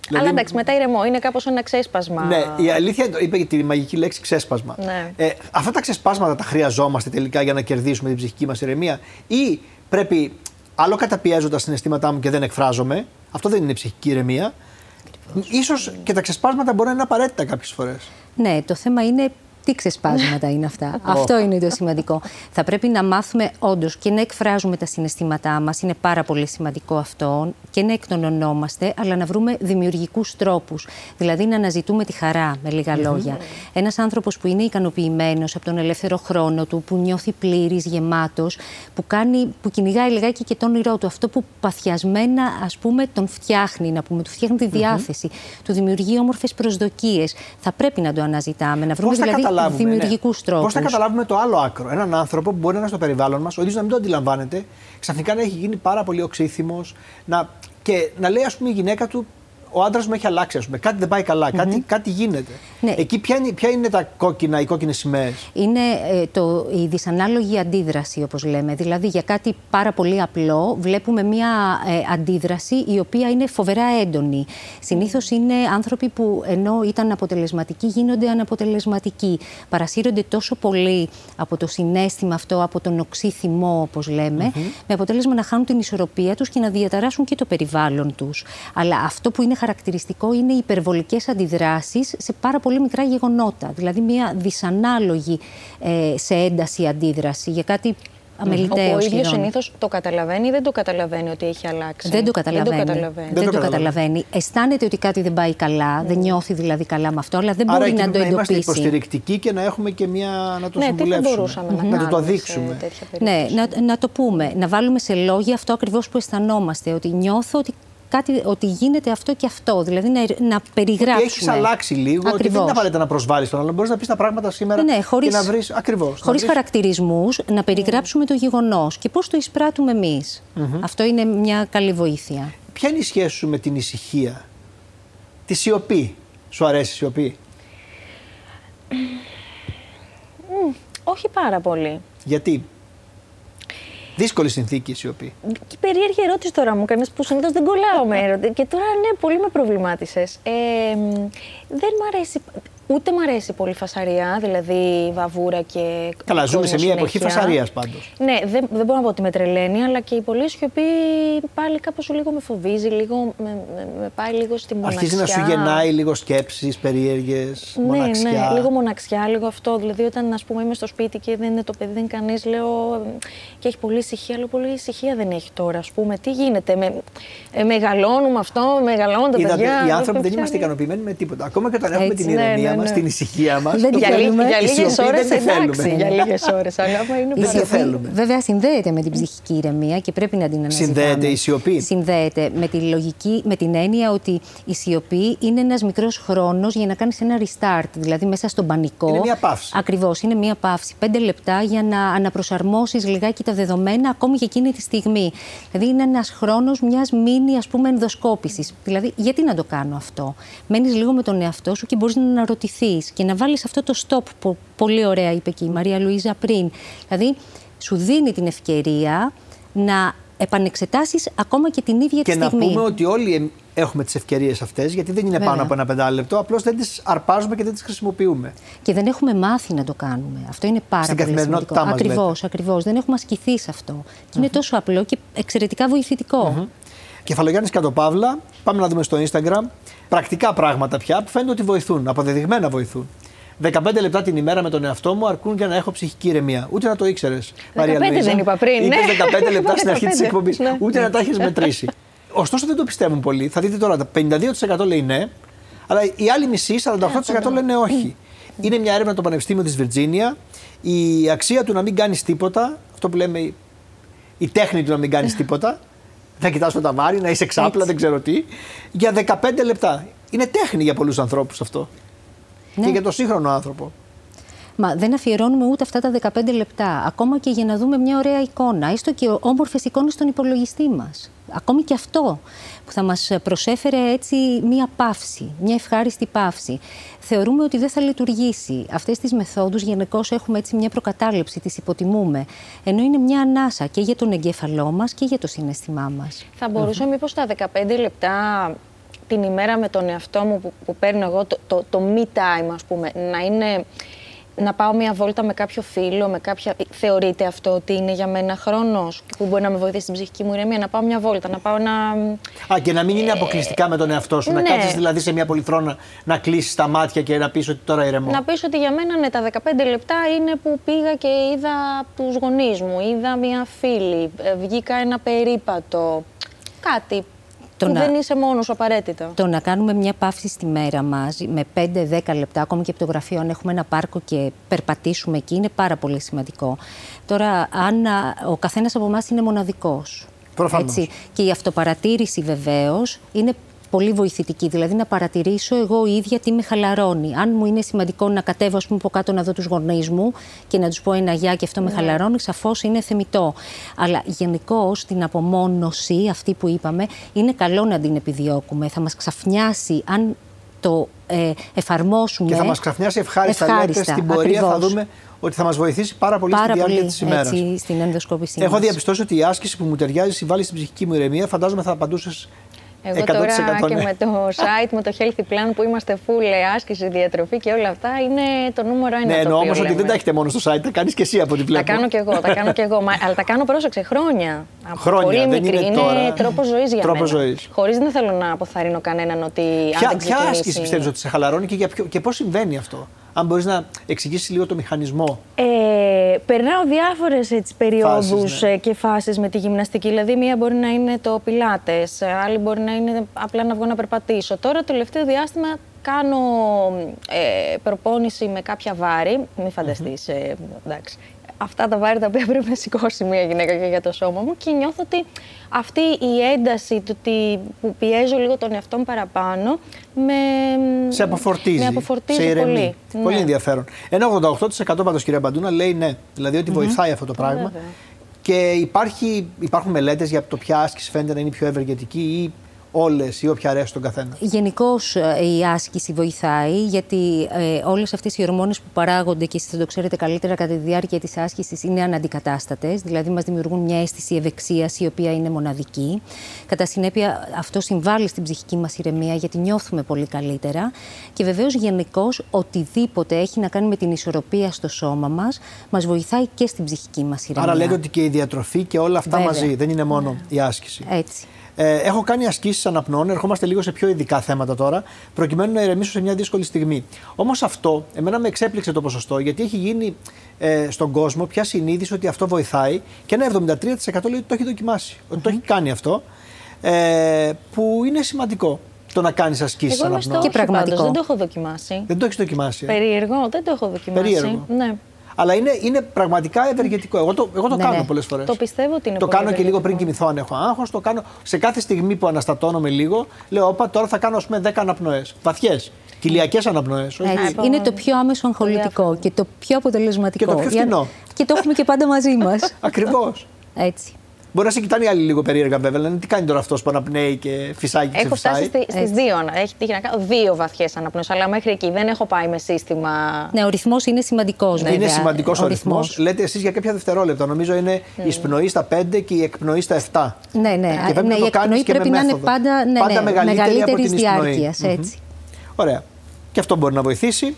Δηλαδή- Αλλά εντάξει, μετά ηρεμώ. Είναι κάπως ένα ξέσπασμα. Ναι, η αλήθεια είναι, είπε τη μαγική λέξη ξέσπασμα. Ναι. Ε, αυτά τα ξεσπάσματα τα χρειαζόμαστε τελικά για να κερδίσουμε την ψυχική μας ηρεμία ή πρέπει άλλο καταπιέζω τα συναισθήματά μου και δεν εκφράζομαι, αυτό δεν είναι ψυχική ηρεμία, ίσως και τα ξεσπάσματα μπορεί να είναι απαραίτητα κάποιες φορές. Ναι, το θέμα είναι τι ξεσπάσματα είναι αυτά. Αυτό είναι το σημαντικό. Θα πρέπει να μάθουμε όντως και να εκφράζουμε τα συναισθήματά μας. Είναι πάρα πολύ σημαντικό αυτό. Και να εκτονωνόμαστε, αλλά να βρούμε δημιουργικούς τρόπους. Δηλαδή να αναζητούμε τη χαρά, με λίγα λόγια. Ένας άνθρωπος που είναι ικανοποιημένος από τον ελεύθερο χρόνο του, που νιώθει πλήρης, γεμάτος, που, κάνει, που κυνηγάει λιγάκι και τον όνειρό του. Αυτό που παθιασμένα, ας πούμε, τον φτιάχνει, να πούμε, του φτιάχνει τη διάθεση, του δημιουργεί όμορφες προσδοκίες. Θα πρέπει να το αναζητάμε, να βρούμε Πώς θα δηλαδή καταλάβουμε, δημιουργικού ναι. τρόπου. Πώς θα καταλάβουμε το άλλο άκρο; Έναν άνθρωπο που μπορεί να είναι στο περιβάλλον μας, ο ίδιος να μην το αντιλαμβάνεται, ξαφνικά να έχει γίνει πάρα πολύ οξύθυμος να... και να λέει, ας πούμε, η γυναίκα του, ο άντρας μου έχει αλλάξει, ας πούμε. Κάτι δεν πάει καλά, κάτι, κάτι γίνεται. Ναι. Εκεί ποια είναι, ποια είναι τα κόκκινα, οι κόκκινες σημαίες; Είναι ε, το, η δυσανάλογη αντίδραση, όπως λέμε. Δηλαδή, για κάτι πάρα πολύ απλό, βλέπουμε μία ε, αντίδραση η οποία είναι φοβερά έντονη. Συνήθως είναι άνθρωποι που ενώ ήταν αποτελεσματικοί, γίνονται αναποτελεσματικοί. Παρασύρονται τόσο πολύ από το συνέστημα αυτό, από τον οξύ θυμό, όπως λέμε, με αποτέλεσμα να χάνουν την ισορροπία τους και να διαταράσουν και το περιβάλλον τους. Αλλά αυτό που είναι χαρακτηριστικό είναι οι υπερβολικές αντιδράσεις σε πάρα πολύ μικρά γεγονότα. Δηλαδή μια δυσανάλογη ε, σε ένταση αντίδραση για κάτι Όπου αμεληταίο ο ίδιος σχεδόν. συνήθως το καταλαβαίνει ή δεν το καταλαβαίνει ότι έχει αλλάξει; Δεν το καταλαβαίνει. Δεν το καταλαβαίνει. Δεν το το καταλαβαίνει. καταλαβαίνει. Αισθάνεται ότι κάτι δεν πάει καλά, δεν νιώθει δηλαδή καλά με αυτό, αλλά δεν Άρα μπορεί εκεί να το πρέπει να είμαστε εντοπίσει. υποστηρικτικοί και να έχουμε και μια. να το Ναι, τι θα συμβουλεύσουμε. μπορούσαμε να Να κάνουμε του το σε δείξουμε. τέτοια Ναι, περίπτωση. να, να το πούμε, να βάλουμε σε λόγια αυτό ακριβώς που αισθανόμαστε, ότι νιώθω ότι, κάτι, ότι γίνεται αυτό και αυτό, δηλαδή να, να περιγράψουμε. Ότι έχεις αλλάξει λίγο, ότι δεν Ακριβώς. είναι απαραίτητα να προσβάλλεις τον άλλον. Μπορείς να πεις τα πράγματα σήμερα Ναι, χωρίς, και να βρει. Ακριβώς. χωρίς χαρακτηρισμούς, να περιγράψουμε το γεγονός και πώς το εισπράττουμε εμείς. Αυτό είναι μια καλή βοήθεια. Ποια είναι η σχέση σου με την ησυχία, τη σιωπή. Σου αρέσει η σιωπή; Όχι πάρα πολύ. Γιατί; Δύσκολη συνθήκη η σιωπή. Και περίεργη ερώτηση τώρα μου κάνει που συνήθως δεν κολλάω με ερωτή. Και τώρα ναι, πολύ με προβλημάτισες. Ε, μ, δεν μ' αρέσει. Ούτε μ' αρέσει πολύ φασαρία, δηλαδή βαβούρα και. Καλά, ζούμε σε κόσμο μια εποχή συνέχεια. φασαρίας πάντως. Ναι, δεν, δεν μπορώ να πω ότι με τρελαίνει, αλλά και η πολλή σιωπή πάλι κάπως λίγο με φοβίζει, λίγο με, με, με πάει λίγο στη μοναξιά. Αρχίζει να σου γεννάει λίγο σκέψεις, περίεργες, Ναι, μοναξιά. ναι, λίγο μοναξιά, λίγο αυτό. Δηλαδή, όταν ας πούμε, είμαι στο σπίτι και δεν είναι το παιδί, δεν είναι κανείς, λέω ε, και έχει πολύ ησυχία, αλλά πολύ ησυχία δεν έχει τώρα. Ας πούμε, τι γίνεται, με, ε, μεγαλώνουμε αυτό, μεγαλώνουν τα Είδατε, παιδιά. οι άνθρωποι δεν παιδιά, είμαστε ικανοποιημένοι με τίποτα. Ακόμα και όταν έχουμε Έτσι, την ναι, ηρεμία ναι, μας, ναι. την ησυχία μας. Δεν Για, θέλουμε. λί- για Η λίγες σιωπή ώρες δεν τη εντάξει. θέλουμε. Για λίγες ώρες. Αλλά άμα είναι Η πάρα δεν σιωπή, θέλουμε. βέβαια, συνδέεται με την ψυχική ηρεμία και πρέπει να την αναζητάμε. Συνδέεται η σιωπή. Συνδέεται με τη λογική, με την έννοια ότι η σιωπή είναι ένας μικρός χρόνος για να κάνεις ένα restart. Δηλαδή, μέσα στον πανικό. Είναι μια παύση. Ακριβώς, είναι μια παύση. Πέντε λεπτά για να αναπροσαρμόσεις λιγάκι τα δεδομένα ακόμη και εκείνη τη στιγμή. Δηλαδή, είναι ένας χρόνος μιας μήνυ, ας πούμε, ενδοσκόπησης. Δηλαδή, γιατί να το κάνω αυτό; Μένεις λίγο με τον εαυτό σου και μπορείς να αναρωτηθείς και να βάλεις αυτό το stop που πολύ ωραία είπε και η Μαρία Λουίζα πριν. Δηλαδή, σου δίνει την ευκαιρία να επανεξετάσεις ακόμα και την ίδια Και τη να στιγμή. πούμε ότι όλοι εμ- έχουμε τις ευκαιρίες αυτές, γιατί δεν είναι πάνω Βέβαια. από ένα πεντάλεπτο. Απλώς δεν τις αρπάζουμε και δεν τις χρησιμοποιούμε. Και δεν έχουμε μάθει να το κάνουμε. Αυτό είναι πάρα Στην πολύ καθημερινότητά σημαντικό. μας, Ακριβώ, λέτε. ακριβώς. Δεν έχουμε ασκηθεί σε αυτό. Και είναι τόσο απλό και εξαιρετικά βοηθητικό. Κεφαλογιάννης Κατοπαύλα. Πάμε να δούμε στο Instagram. Πρακτικά πράγματα πια που φαίνεται ότι βοηθούν, αποδεδειγμένα βοηθούν. 15 λεπτά την ημέρα με τον εαυτό μου αρκούν για να έχω ψυχική ηρεμία. Ούτε να το ήξερες. 15 δεν είπα πριν. Είπες ναι. 15 λεπτά στην αρχή της 15, εκπομπής. ναι. Ούτε να τα έχεις μετρήσει. Ωστόσο δεν το πιστεύουν πολύ. Θα δείτε τώρα, τα 52% λέει ναι, αλλά οι άλλοι μισοί, 48% λένε όχι. Είναι μια έρευνα του Πανεπιστήμιου της Βιρτζίνια. Η αξία του να μην κάνεις τίποτα, αυτό που λέμε η- η τέχνη του να μην κάνεις τίποτα, να κοιτά το ταμάρι, να είσαι ξάπλα, δεν ξέρω τι, για 15 λεπτά. Είναι τέχνη για πολλούς ανθρώπους αυτό. Ναι. Και για τον σύγχρονο άνθρωπο. Μα δεν αφιερώνουμε ούτε αυτά τα 15 λεπτά. Ακόμα και για να δούμε μια ωραία εικόνα, έστω και όμορφες εικόνες στον υπολογιστή μας. Ακόμη και αυτό που θα μας προσέφερε έτσι μια παύση, μια ευχάριστη παύση. Θεωρούμε ότι δεν θα λειτουργήσει. Αυτές τις μεθόδους γενικώς έχουμε έτσι μια προκατάληψη, τις υποτιμούμε. Ενώ είναι μια ανάσα και για τον εγκέφαλό μας και για το συναισθημά μας. Θα μπορούσα μήπως τα 15 λεπτά την ημέρα με τον εαυτό μου που, που παίρνω εγώ, το, το, το me time ας πούμε, να είναι να πάω μια βόλτα με κάποιο φίλο, με κάποια... Θεωρείτε αυτό ότι είναι για μένα χρόνος που μπορεί να με βοηθήσει στην ψυχική μου ηρεμία, να πάω μια βόλτα, να πάω να... Α, και να μην είναι αποκλειστικά με τον εαυτό σου. Να ναι. κάτσει δηλαδή σε μια πολυθρόνα, να κλείσεις τα μάτια και να πεις ότι τώρα ηρεμώ. Να πεις ότι για μένα ναι, τα 15 λεπτά είναι που πήγα και είδα τους γονείς μου, είδα μια φίλη, ε, βγήκα ένα περίπατο, κάτι Το που να- δεν είσαι μόνος σου απαραίτητα. Το να κάνουμε μια παύση στη μέρα μα με 5-10 λεπτά, ακόμη και από το γραφείο, αν έχουμε ένα πάρκο και περπατήσουμε εκεί, είναι πάρα πολύ σημαντικό. Τώρα, αν α, ο καθένας από εμάς είναι μοναδικός. Προφανώς. Και η αυτοπαρατήρηση βεβαίως είναι πολύ βοηθητική. Δηλαδή, να παρατηρήσω εγώ η ίδια τι με χαλαρώνει. Αν μου είναι σημαντικό να κατέβω, ας πούμε, από κάτω να δω τους γονείς μου και να τους πω ένα γεια και αυτό με χαλαρώνει, σαφώς είναι θεμητό. Αλλά γενικώ την απομόνωση, αυτή που είπαμε, είναι καλό να την επιδιώκουμε. Θα μας ξαφνιάσει αν το ε, εφαρμόσουμε. Και θα μας ξαφνιάσει ευχάριστα, λέτε στην πορεία. Θα ακριβώς. δούμε ότι θα μας βοηθήσει πάρα πολύ Πάρα στη διάρκεια πολύ της ημέρας. έτσι, στην ενδοσκόπησή Έχω μας. διαπιστώσει ότι η άσκηση που μου ταιριάζει συμβάλλει στην ψυχική μου ηρεμία. Φαντάζομαι θα απαντούσες 100% Εγώ τώρα και ναι. με το site, με το Healthy Plan που είμαστε full ε, άσκηση, διατροφή και όλα αυτά είναι το νούμερο ένα. Ναι, το εννοώ οποίο όμως ότι λέμε. δεν τα έχετε μόνο στο site, τα κάνεις και εσύ από ό,τι Τα βλέπω. κάνω κι εγώ, τα κάνω κι εγώ. Μα, αλλά τα κάνω πρόσεξε χρόνια. Από Χρόνια, πολύ δεν μικρή. είναι τώρα. τρόπο ζωής για Τρόπος μένα. ζωής. Χωρίς δεν θέλω να αποθαρρύνω κανέναν ότι. αν Ποια, δεν ποια ξεκινήσει- άσκηση πιστεύεις ότι σε χαλαρώνει και, για ποιο- και πώς συμβαίνει αυτό; Αν μπορείς να εξηγήσεις λίγο το μηχανισμό. Ε, περνάω διάφορες περιόδου Φάσεις, ναι. και φάσεις με τη γυμναστική. Δηλαδή, μία μπορεί να είναι το πιλάτες, άλλη μπορεί να είναι απλά να βγω να περπατήσω. Τώρα, το τελευταίο διάστημα, κάνω ε, προπόνηση με κάποια βάρη. Μην φανταστείς. ε, εντάξει. Αυτά τα βάρη τα οποία πρέπει να σηκώσει μια γυναίκα και για το σώμα μου και νιώθω ότι αυτή η ένταση του ότι που πιέζω λίγο τον εαυτό μου παραπάνω με, Σε αποφορτίζει. με αποφορτίζει σε ηρεμεί. πολύ. Πολύ Ναι. ενδιαφέρον. Ένα 88% πάντως, κυρία Μπαντούνα, λέει ναι. Δηλαδή ότι βοηθάει αυτό το πράγμα. Βέβαια. Και υπάρχει, υπάρχουν μελέτες για το ποια άσκηση φαίνεται να είναι η πιο ευεργετική ή όλες ή όποια αρέσει τον καθένα. Γενικώς η άσκηση βοηθάει, γιατί ε, όλες αυτές οι ορμόνες που παράγονται και εσείς θα το ξέρετε καλύτερα κατά τη διάρκεια της άσκησης είναι αναντικατάστατες, δηλαδή μας δημιουργούν μια αίσθηση ευεξίας η οποία είναι μοναδική. Κατά συνέπεια, αυτό συμβάλλει στην ψυχική μας ηρεμία, γιατί νιώθουμε πολύ καλύτερα. Και βεβαίως, γενικώς, οτιδήποτε έχει να κάνει με την ισορροπία στο σώμα μας, μας βοηθάει και στην ψυχική μας ηρεμία. Άρα λέτε ότι και η διατροφή και όλα αυτά Βέβαια. μαζί. Δεν είναι μόνο η άσκηση. Έτσι. Ε, έχω κάνει ασκήσεις αναπνών, ερχόμαστε λίγο σε πιο ειδικά θέματα τώρα, προκειμένου να ηρεμήσω σε μια δύσκολη στιγμή. Όμως αυτό, εμένα με εξέπληξε το ποσοστό, γιατί έχει γίνει ε, στον κόσμο πια συνείδηση ότι αυτό βοηθάει και ένα 73% λέει ότι το έχει δοκιμάσει, ότι το έχει κάνει αυτό, ε, που είναι σημαντικό το να κάνεις ασκήσεις Εγώ είμαι στο αναπνών. Και όχι πραγματικό. πάντως, δεν το έχω δοκιμάσει. Δεν το έχεις δοκιμάσει. ε; Περίεργο, δεν το έχω δοκιμάσει. Περίεργο. Ναι. Αλλά είναι, είναι πραγματικά ευεργετικό. Εγώ το, εγώ το Ναι, κάνω ναι. πολλές φορές. Το πιστεύω ότι είναι Το πολύ κάνω και λίγο πριν ευεργετικό. κοιμηθώ αν έχω άγχος. Το κάνω σε κάθε στιγμή που αναστατώνομαι λίγο. Λέω, Όπα, τώρα θα κάνω ας πούμε 10 αναπνοές. Βαθιές. Κοιλιακές αναπνοές. Έτσι. Λοιπόν, Είναι το πιο άμεσο αγχολητικό διάφορο. και το πιο αποτελεσματικό. Και το πιο Για- φθηνό. Και το έχουμε και πάντα μαζί μας. Ακριβώς. Έτσι. Μπορεί να σε κοιτάνε οι άλλοι λίγο περίεργα βέβαια. Λένε τι κάνει τώρα αυτός που αναπνέει και φυσάει και Έχω φτάσει ξεφυσάει. στις Έτσι. δύο. ανα- Έχει τύχει να κάνω δύο βαθιές αναπνοές, αλλά μέχρι εκεί δεν έχω πάει με σύστημα. Ναι, ο ρυθμός είναι σημαντικός. Είναι σημαντικός ο ρυθμός. Λέτε εσείς για κάποια δευτερόλεπτα. Νομίζω είναι Ναι. η εισπνοή στα 5 και η εκπνοή στα 7. Ναι, ναι. Και πρέπει ναι, να το η εκπνοή κάνεις και πρέπει με να είναι μέθοδο. πάντα, ναι, Πάντα ναι, μεγαλύτερη από την μεγαλύτερης εισπνοή. διάρκειας, Μμμ. έτσι. Ωραία. Και αυτό μπορεί να βοηθήσει.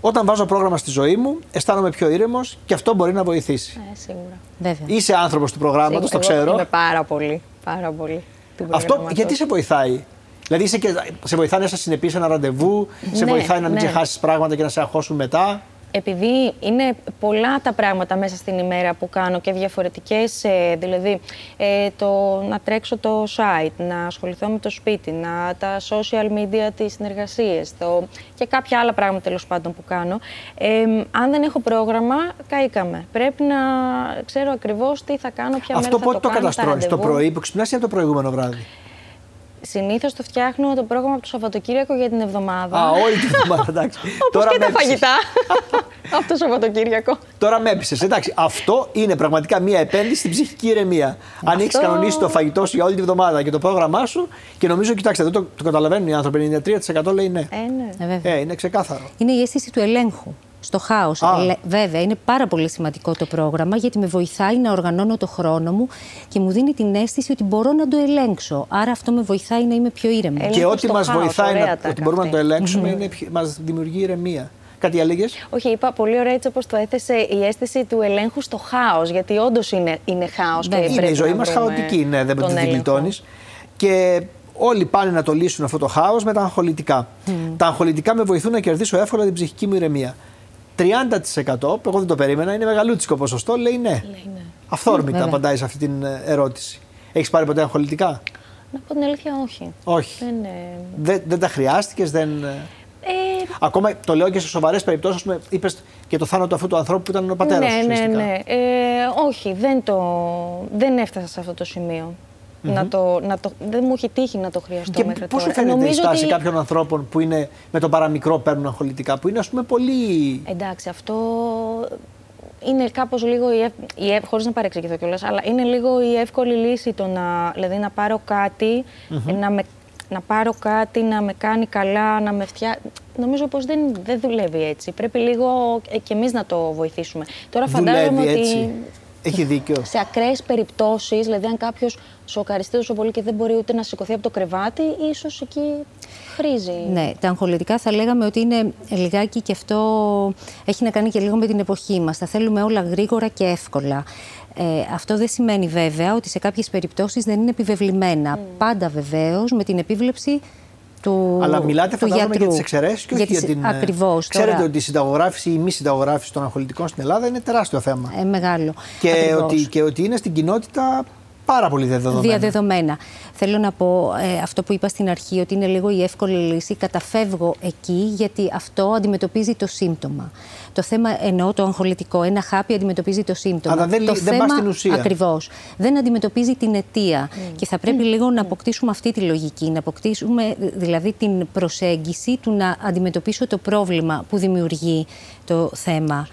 Όταν βάζω πρόγραμμα στη ζωή μου, αισθάνομαι πιο ήρεμος και αυτό μπορεί να βοηθήσει. Ε, σίγουρα. Βέβαια. Είσαι άνθρωπος του προγράμματος, Σίγουρα. το Εγώ ξέρω. Είμαι πάρα πολύ. Πάρα πολύ. του Αυτό προγράμματος. γιατί σε βοηθάει; Δηλαδή είσαι και, σε βοηθάει να σε συνεπεί ένα ραντεβού, σε Ναι, βοηθάει να μην ναι. ξεχάσεις πράγματα και να σε αγχώσουν μετά; Επειδή είναι πολλά τα πράγματα μέσα στην ημέρα που κάνω και διαφορετικές, ε, δηλαδή ε, το να τρέξω το site, να ασχοληθώ με το σπίτι, να, τα social media, τις συνεργασίες το, και κάποια άλλα πράγματα τέλος πάντων που κάνω. Ε, αν δεν έχω πρόγραμμα, καήκαμε. Πρέπει να ξέρω ακριβώς τι θα κάνω, ποια Αυτό μέρα θα πότε το κάνω, τα καταστρώσει, το ραντεβού. πρωί που ξυπνάς ή από το προηγούμενο βράδυ; Συνήθως το φτιάχνω το πρόγραμμα από το Σαββατοκύριακο για την εβδομάδα. Α, όλη τη βδομάδα, εντάξει. Όπως και με τα έπεισες. φαγητά από το Σαββατοκύριακο. Τώρα με έπεισες. Εντάξει, αυτό είναι πραγματικά μια επένδυση στην ψυχική ηρεμία. Αν έχεις Αυτό- κανονίσει το φαγητό σου για όλη τη βδομάδα και το πρόγραμμά σου, και νομίζω, κοιτάξτε, εδώ το, το καταλαβαίνουν οι άνθρωποι. 93% λέει ναι. Ε, ναι. Ε, βέβαια. Ε, είναι ξεκάθαρο. Είναι η αίσθηση του ελέγχου. Στο χάος. Α. Βέβαια, είναι πάρα πολύ σημαντικό το πρόγραμμα γιατί με βοηθάει να οργανώνω το χρόνο μου και μου δίνει την αίσθηση ότι μπορώ να το ελέγξω. Άρα αυτό με βοηθάει να είμαι πιο ήρεμη. Έλεγχο και ό,τι στο μας χάος, βοηθάει ωραία να, τα ότι μπορούμε να το αυτή. ελέγξουμε, είναι, μας δημιουργεί ηρεμία. Κάτι έλεγε. Όχι, είπα πολύ ωραία έτσι όπως το έθεσε η αίσθηση του ελέγχου στο χάος. Γιατί όντως είναι, είναι χάος και Ναι. πρέπει Είναι η ζωή να μας βρούμε χαοτική, ναι, δεν τον την έλεγχο. γλιτώνεις. Και όλοι πάνε να το λύσουν αυτό το χάος με τα αγχολητικά. Τα αγχολητικά με βοηθούν να κερδίσω εύκολα την ψυχική μου ηρεμία. 30% που εγώ δεν το περίμενα, είναι μεγαλούτσικο ποσοστό, λέει ναι. Λέει ναι. Αυθόρμητα Βέβαια. απαντάει σε αυτή την ε, ερώτηση. Έχεις πάρει ποτέ αγχολητικά, Να πω την αλήθεια, όχι. Όχι. Δεν, ε, Δεν, δεν τα χρειάστηκες, δεν. ε, ε, Ακόμα το λέω και σε σοβαρές περιπτώσεις, είπες και το θάνατο αυτού του ανθρώπου που ήταν ο πατέρας ναι, σου. ναι, ουσιαστικά. ναι. Ε, όχι, δεν, το, δεν έφτασα σε αυτό το σημειο Να το, να το, δεν μου έχει τύχει να το χρειαστώ Και μέχρι πώς σου τώρα. φαίνεται η Νομίζω στάση ότι- κάποιων ανθρώπων που είναι με το παραμικρό παίρνουν αγχολητικά, που είναι ας πούμε πολύ. Εντάξει, αυτό είναι κάπως λίγο, η, ευ... η ευ... χωρίς να παρεξηγηθώ κιόλας, αλλά είναι λίγο η εύκολη λύση το να, δηλαδή να πάρω κάτι, να, με... να πάρω κάτι, να με κάνει καλά, να με φτιάξει. Νομίζω πως δεν, δεν δουλεύει έτσι. Πρέπει λίγο ε, κι εμείς να το βοηθήσουμε. Τώρα φαντάζομαι δουλεύει ότι έτσι. Έχει δίκιο. σε ακραίες περιπτώσεις, δηλαδή αν κάποιος σοκαριστεί τόσο πολύ και δεν μπορεί ούτε να σηκωθεί από το κρεβάτι, ίσως εκεί χρήζει. Ναι, τα αγχολητικά θα λέγαμε ότι είναι λιγάκι και αυτό έχει να κάνει και λίγο με την εποχή μας. Θα θέλουμε όλα γρήγορα και εύκολα. Ε, αυτό δεν σημαίνει βέβαια ότι σε κάποιες περιπτώσεις δεν είναι επιβεβλημένα. Πάντα βεβαίως με την επίβλεψη του, Αλλά μιλάτε του φαντάζομαι γιατρού. για τις εξαιρέσεις και όχι για, τις- την. ε, Ακριβώς. Ξέρετε Τώρα, ότι η συνταγογράφηση ή η μη συνταγογράφηση των αγχολητικών στην Ελλάδα είναι τεράστιο θέμα. ε, μεγάλο. και, Ακριβώς. ότι, και ότι είναι στην κοινότητα πάρα πολύ δεδομένο. Διαδεδομένα. Θέλω να πω ε, αυτό που είπα στην αρχή, ότι είναι λίγο η εύκολη λύση. Καταφεύγω εκεί, γιατί αυτό αντιμετωπίζει το σύμπτωμα. Το θέμα εννοώ το αγχολητικό. Ένα χάπι αντιμετωπίζει το σύμπτωμα. Αλλά δεν το λύ- δεν πας στην ουσία. Ακριβώς. Δεν αντιμετωπίζει την αιτία. Και θα πρέπει λίγο να αποκτήσουμε αυτή τη λογική. Να αποκτήσουμε δηλαδή την προσέγγιση του να αντιμετωπίσω το πρόβλημα που δημιουργεί το θέμα.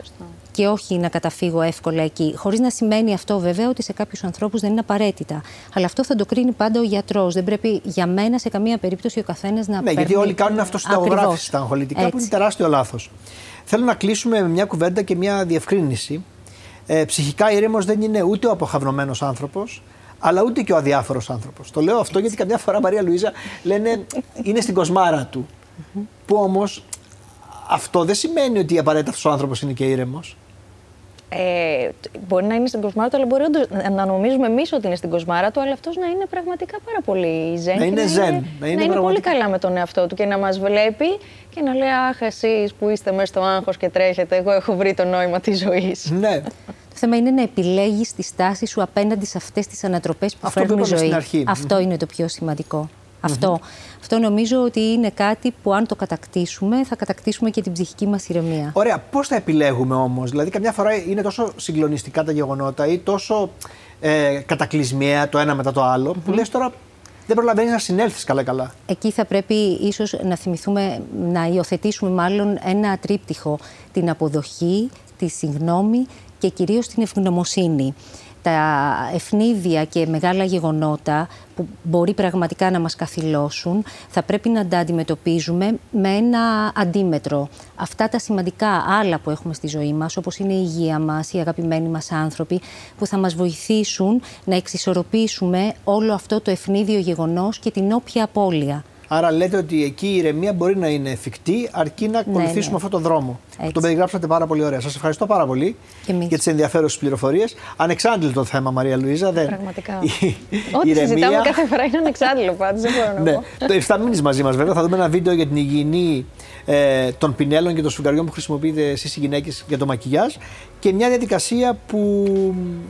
Και όχι να καταφύγω εύκολα εκεί. Χωρίς να σημαίνει αυτό βέβαια ότι σε κάποιους ανθρώπους δεν είναι απαραίτητα. Αλλά αυτό θα το κρίνει πάντα ο γιατρός. Δεν πρέπει για μένα σε καμία περίπτωση ο καθένας να Ναι, γιατί παίρνει- όλοι κάνουν αυτό συνταγογράφηση Ακριβώς. στα αγχολητικά που είναι Έτσι. τεράστιο λάθος. Θέλω να κλείσουμε με μια κουβέντα και μια διευκρίνηση. Ε, ψυχικά ήρεμο δεν είναι ούτε ο αποχαυρωμένο άνθρωπος, αλλά ούτε και ο αδιάφορος άνθρωπος. Το λέω αυτό γιατί καμιά φορά Μαρία Λουίζα λένε είναι στην κοσμάρα του. Που όμως αυτό δεν σημαίνει ότι απαραίτητα αυτό ο άνθρωπος είναι και ήρεμος. Ε, τ- μπορεί να είναι στην κοσμάρα του, αλλά μπορεί όντως να- να νομίζουμε εμείς ότι είναι στην κοσμάρα του, αλλά αυτός να είναι πραγματικά πάρα πολύ ζεν. Να και είναι ζεν, να είναι πολύ πραγματικά. καλά με τον εαυτό του και να μας βλέπει και να λέει Αχ, εσείς που είστε μέσα στο άγχος και τρέχετε, εγώ έχω βρει το νόημα της ζωής. Ναι. Το θέμα είναι να επιλέγεις τη στάση σου απέναντι σε αυτές τις ανατροπές που Αυτό που φέρνουν η είπαμε ζωή. στην αρχή. Αυτό είναι το πιο σημαντικό. Αυτό. Αυτό νομίζω ότι είναι κάτι που αν το κατακτήσουμε, θα κατακτήσουμε και την ψυχική μας ηρεμία. Ωραία, πώς θα επιλέγουμε όμως, Δηλαδή, καμιά φορά είναι τόσο συγκλονιστικά τα γεγονότα ή τόσο ε, κατακλυσμιαία το ένα μετά το άλλο, που λες τώρα δεν προλαβαίνεις να συνέλθεις καλά-καλά. Εκεί θα πρέπει ίσως να θυμηθούμε, να υιοθετήσουμε μάλλον ένα τρίπτυχο. Την αποδοχή, τη συγνώμη και κυρίως την ευγνωμοσύνη. Τα ευνίδια και μεγάλα γεγονότα που μπορεί πραγματικά να μας καθυλώσουν θα πρέπει να τα αντιμετωπίζουμε με ένα αντίμετρο. Αυτά τα σημαντικά άλλα που έχουμε στη ζωή μας, όπως είναι η υγεία μας, οι αγαπημένοι μας άνθρωποι, που θα μας βοηθήσουν να εξισορροπήσουμε όλο αυτό το ευνίδιο γεγονός και την όποια απώλεια. Άρα λέτε ότι εκεί η ηρεμία μπορεί να είναι εφικτή, αρκεί να ακολουθήσουμε ναι, ναι. αυτόν τον δρόμο. Έτσι. Τον περιγράψατε πάρα πολύ ωραία. Σας ευχαριστώ πάρα πολύ για τις ενδιαφέρουσες πληροφορίες. Ανεξάντλητο το θέμα, Μαρία Λουίζα. Δεν... Πραγματικά. Η... Ό,τι ηρεμία... συζητάμε κάθε φορά είναι ανεξάντλητο πάντως. Δεν μπορώ να ναι. πω. Το θα μείνει μαζί μας, βέβαια. Θα δούμε ένα βίντεο για την υγιεινή ε, των πινέλων και των σφουγγαριών που χρησιμοποιείτε εσείς οι γυναίκες για το μακιγιάζ. Και μια διαδικασία που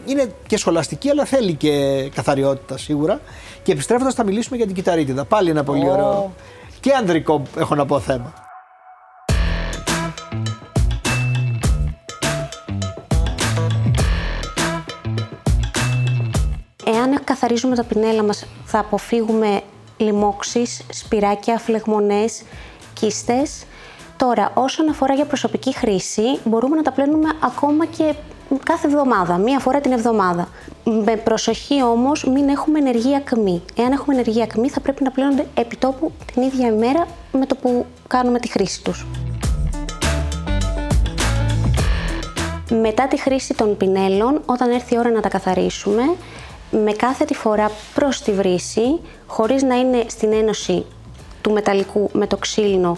είναι και σχολαστική, αλλά θέλει και καθαριότητα σίγουρα. Και επιστρέφοντας, θα μιλήσουμε για την κυταρίτιδα. Πάλι ένα πολύ ωραίο και ανδρικό, έχω να πω θέμα. Εάν καθαρίζουμε τα πινέλα μας, θα αποφύγουμε λοιμώξεις, σπυράκια, φλεγμονές, κίστες. Τώρα, όσον αφορά για προσωπική χρήση, μπορούμε να τα πλένουμε ακόμα και κάθε εβδομάδα, μία φορά την εβδομάδα. Με προσοχή όμως, μην έχουμε ενεργή ακμή. Εάν έχουμε ενεργή ακμή, θα πρέπει να πλένονται επιτόπου την ίδια ημέρα με το που κάνουμε τη χρήση τους. Μετά τη χρήση των πινέλων, όταν έρθει η ώρα να τα καθαρίσουμε, με κάθε τη φορά προς τη βρύση, χωρίς να είναι στην ένωση του μεταλλικού με το ξύλινο,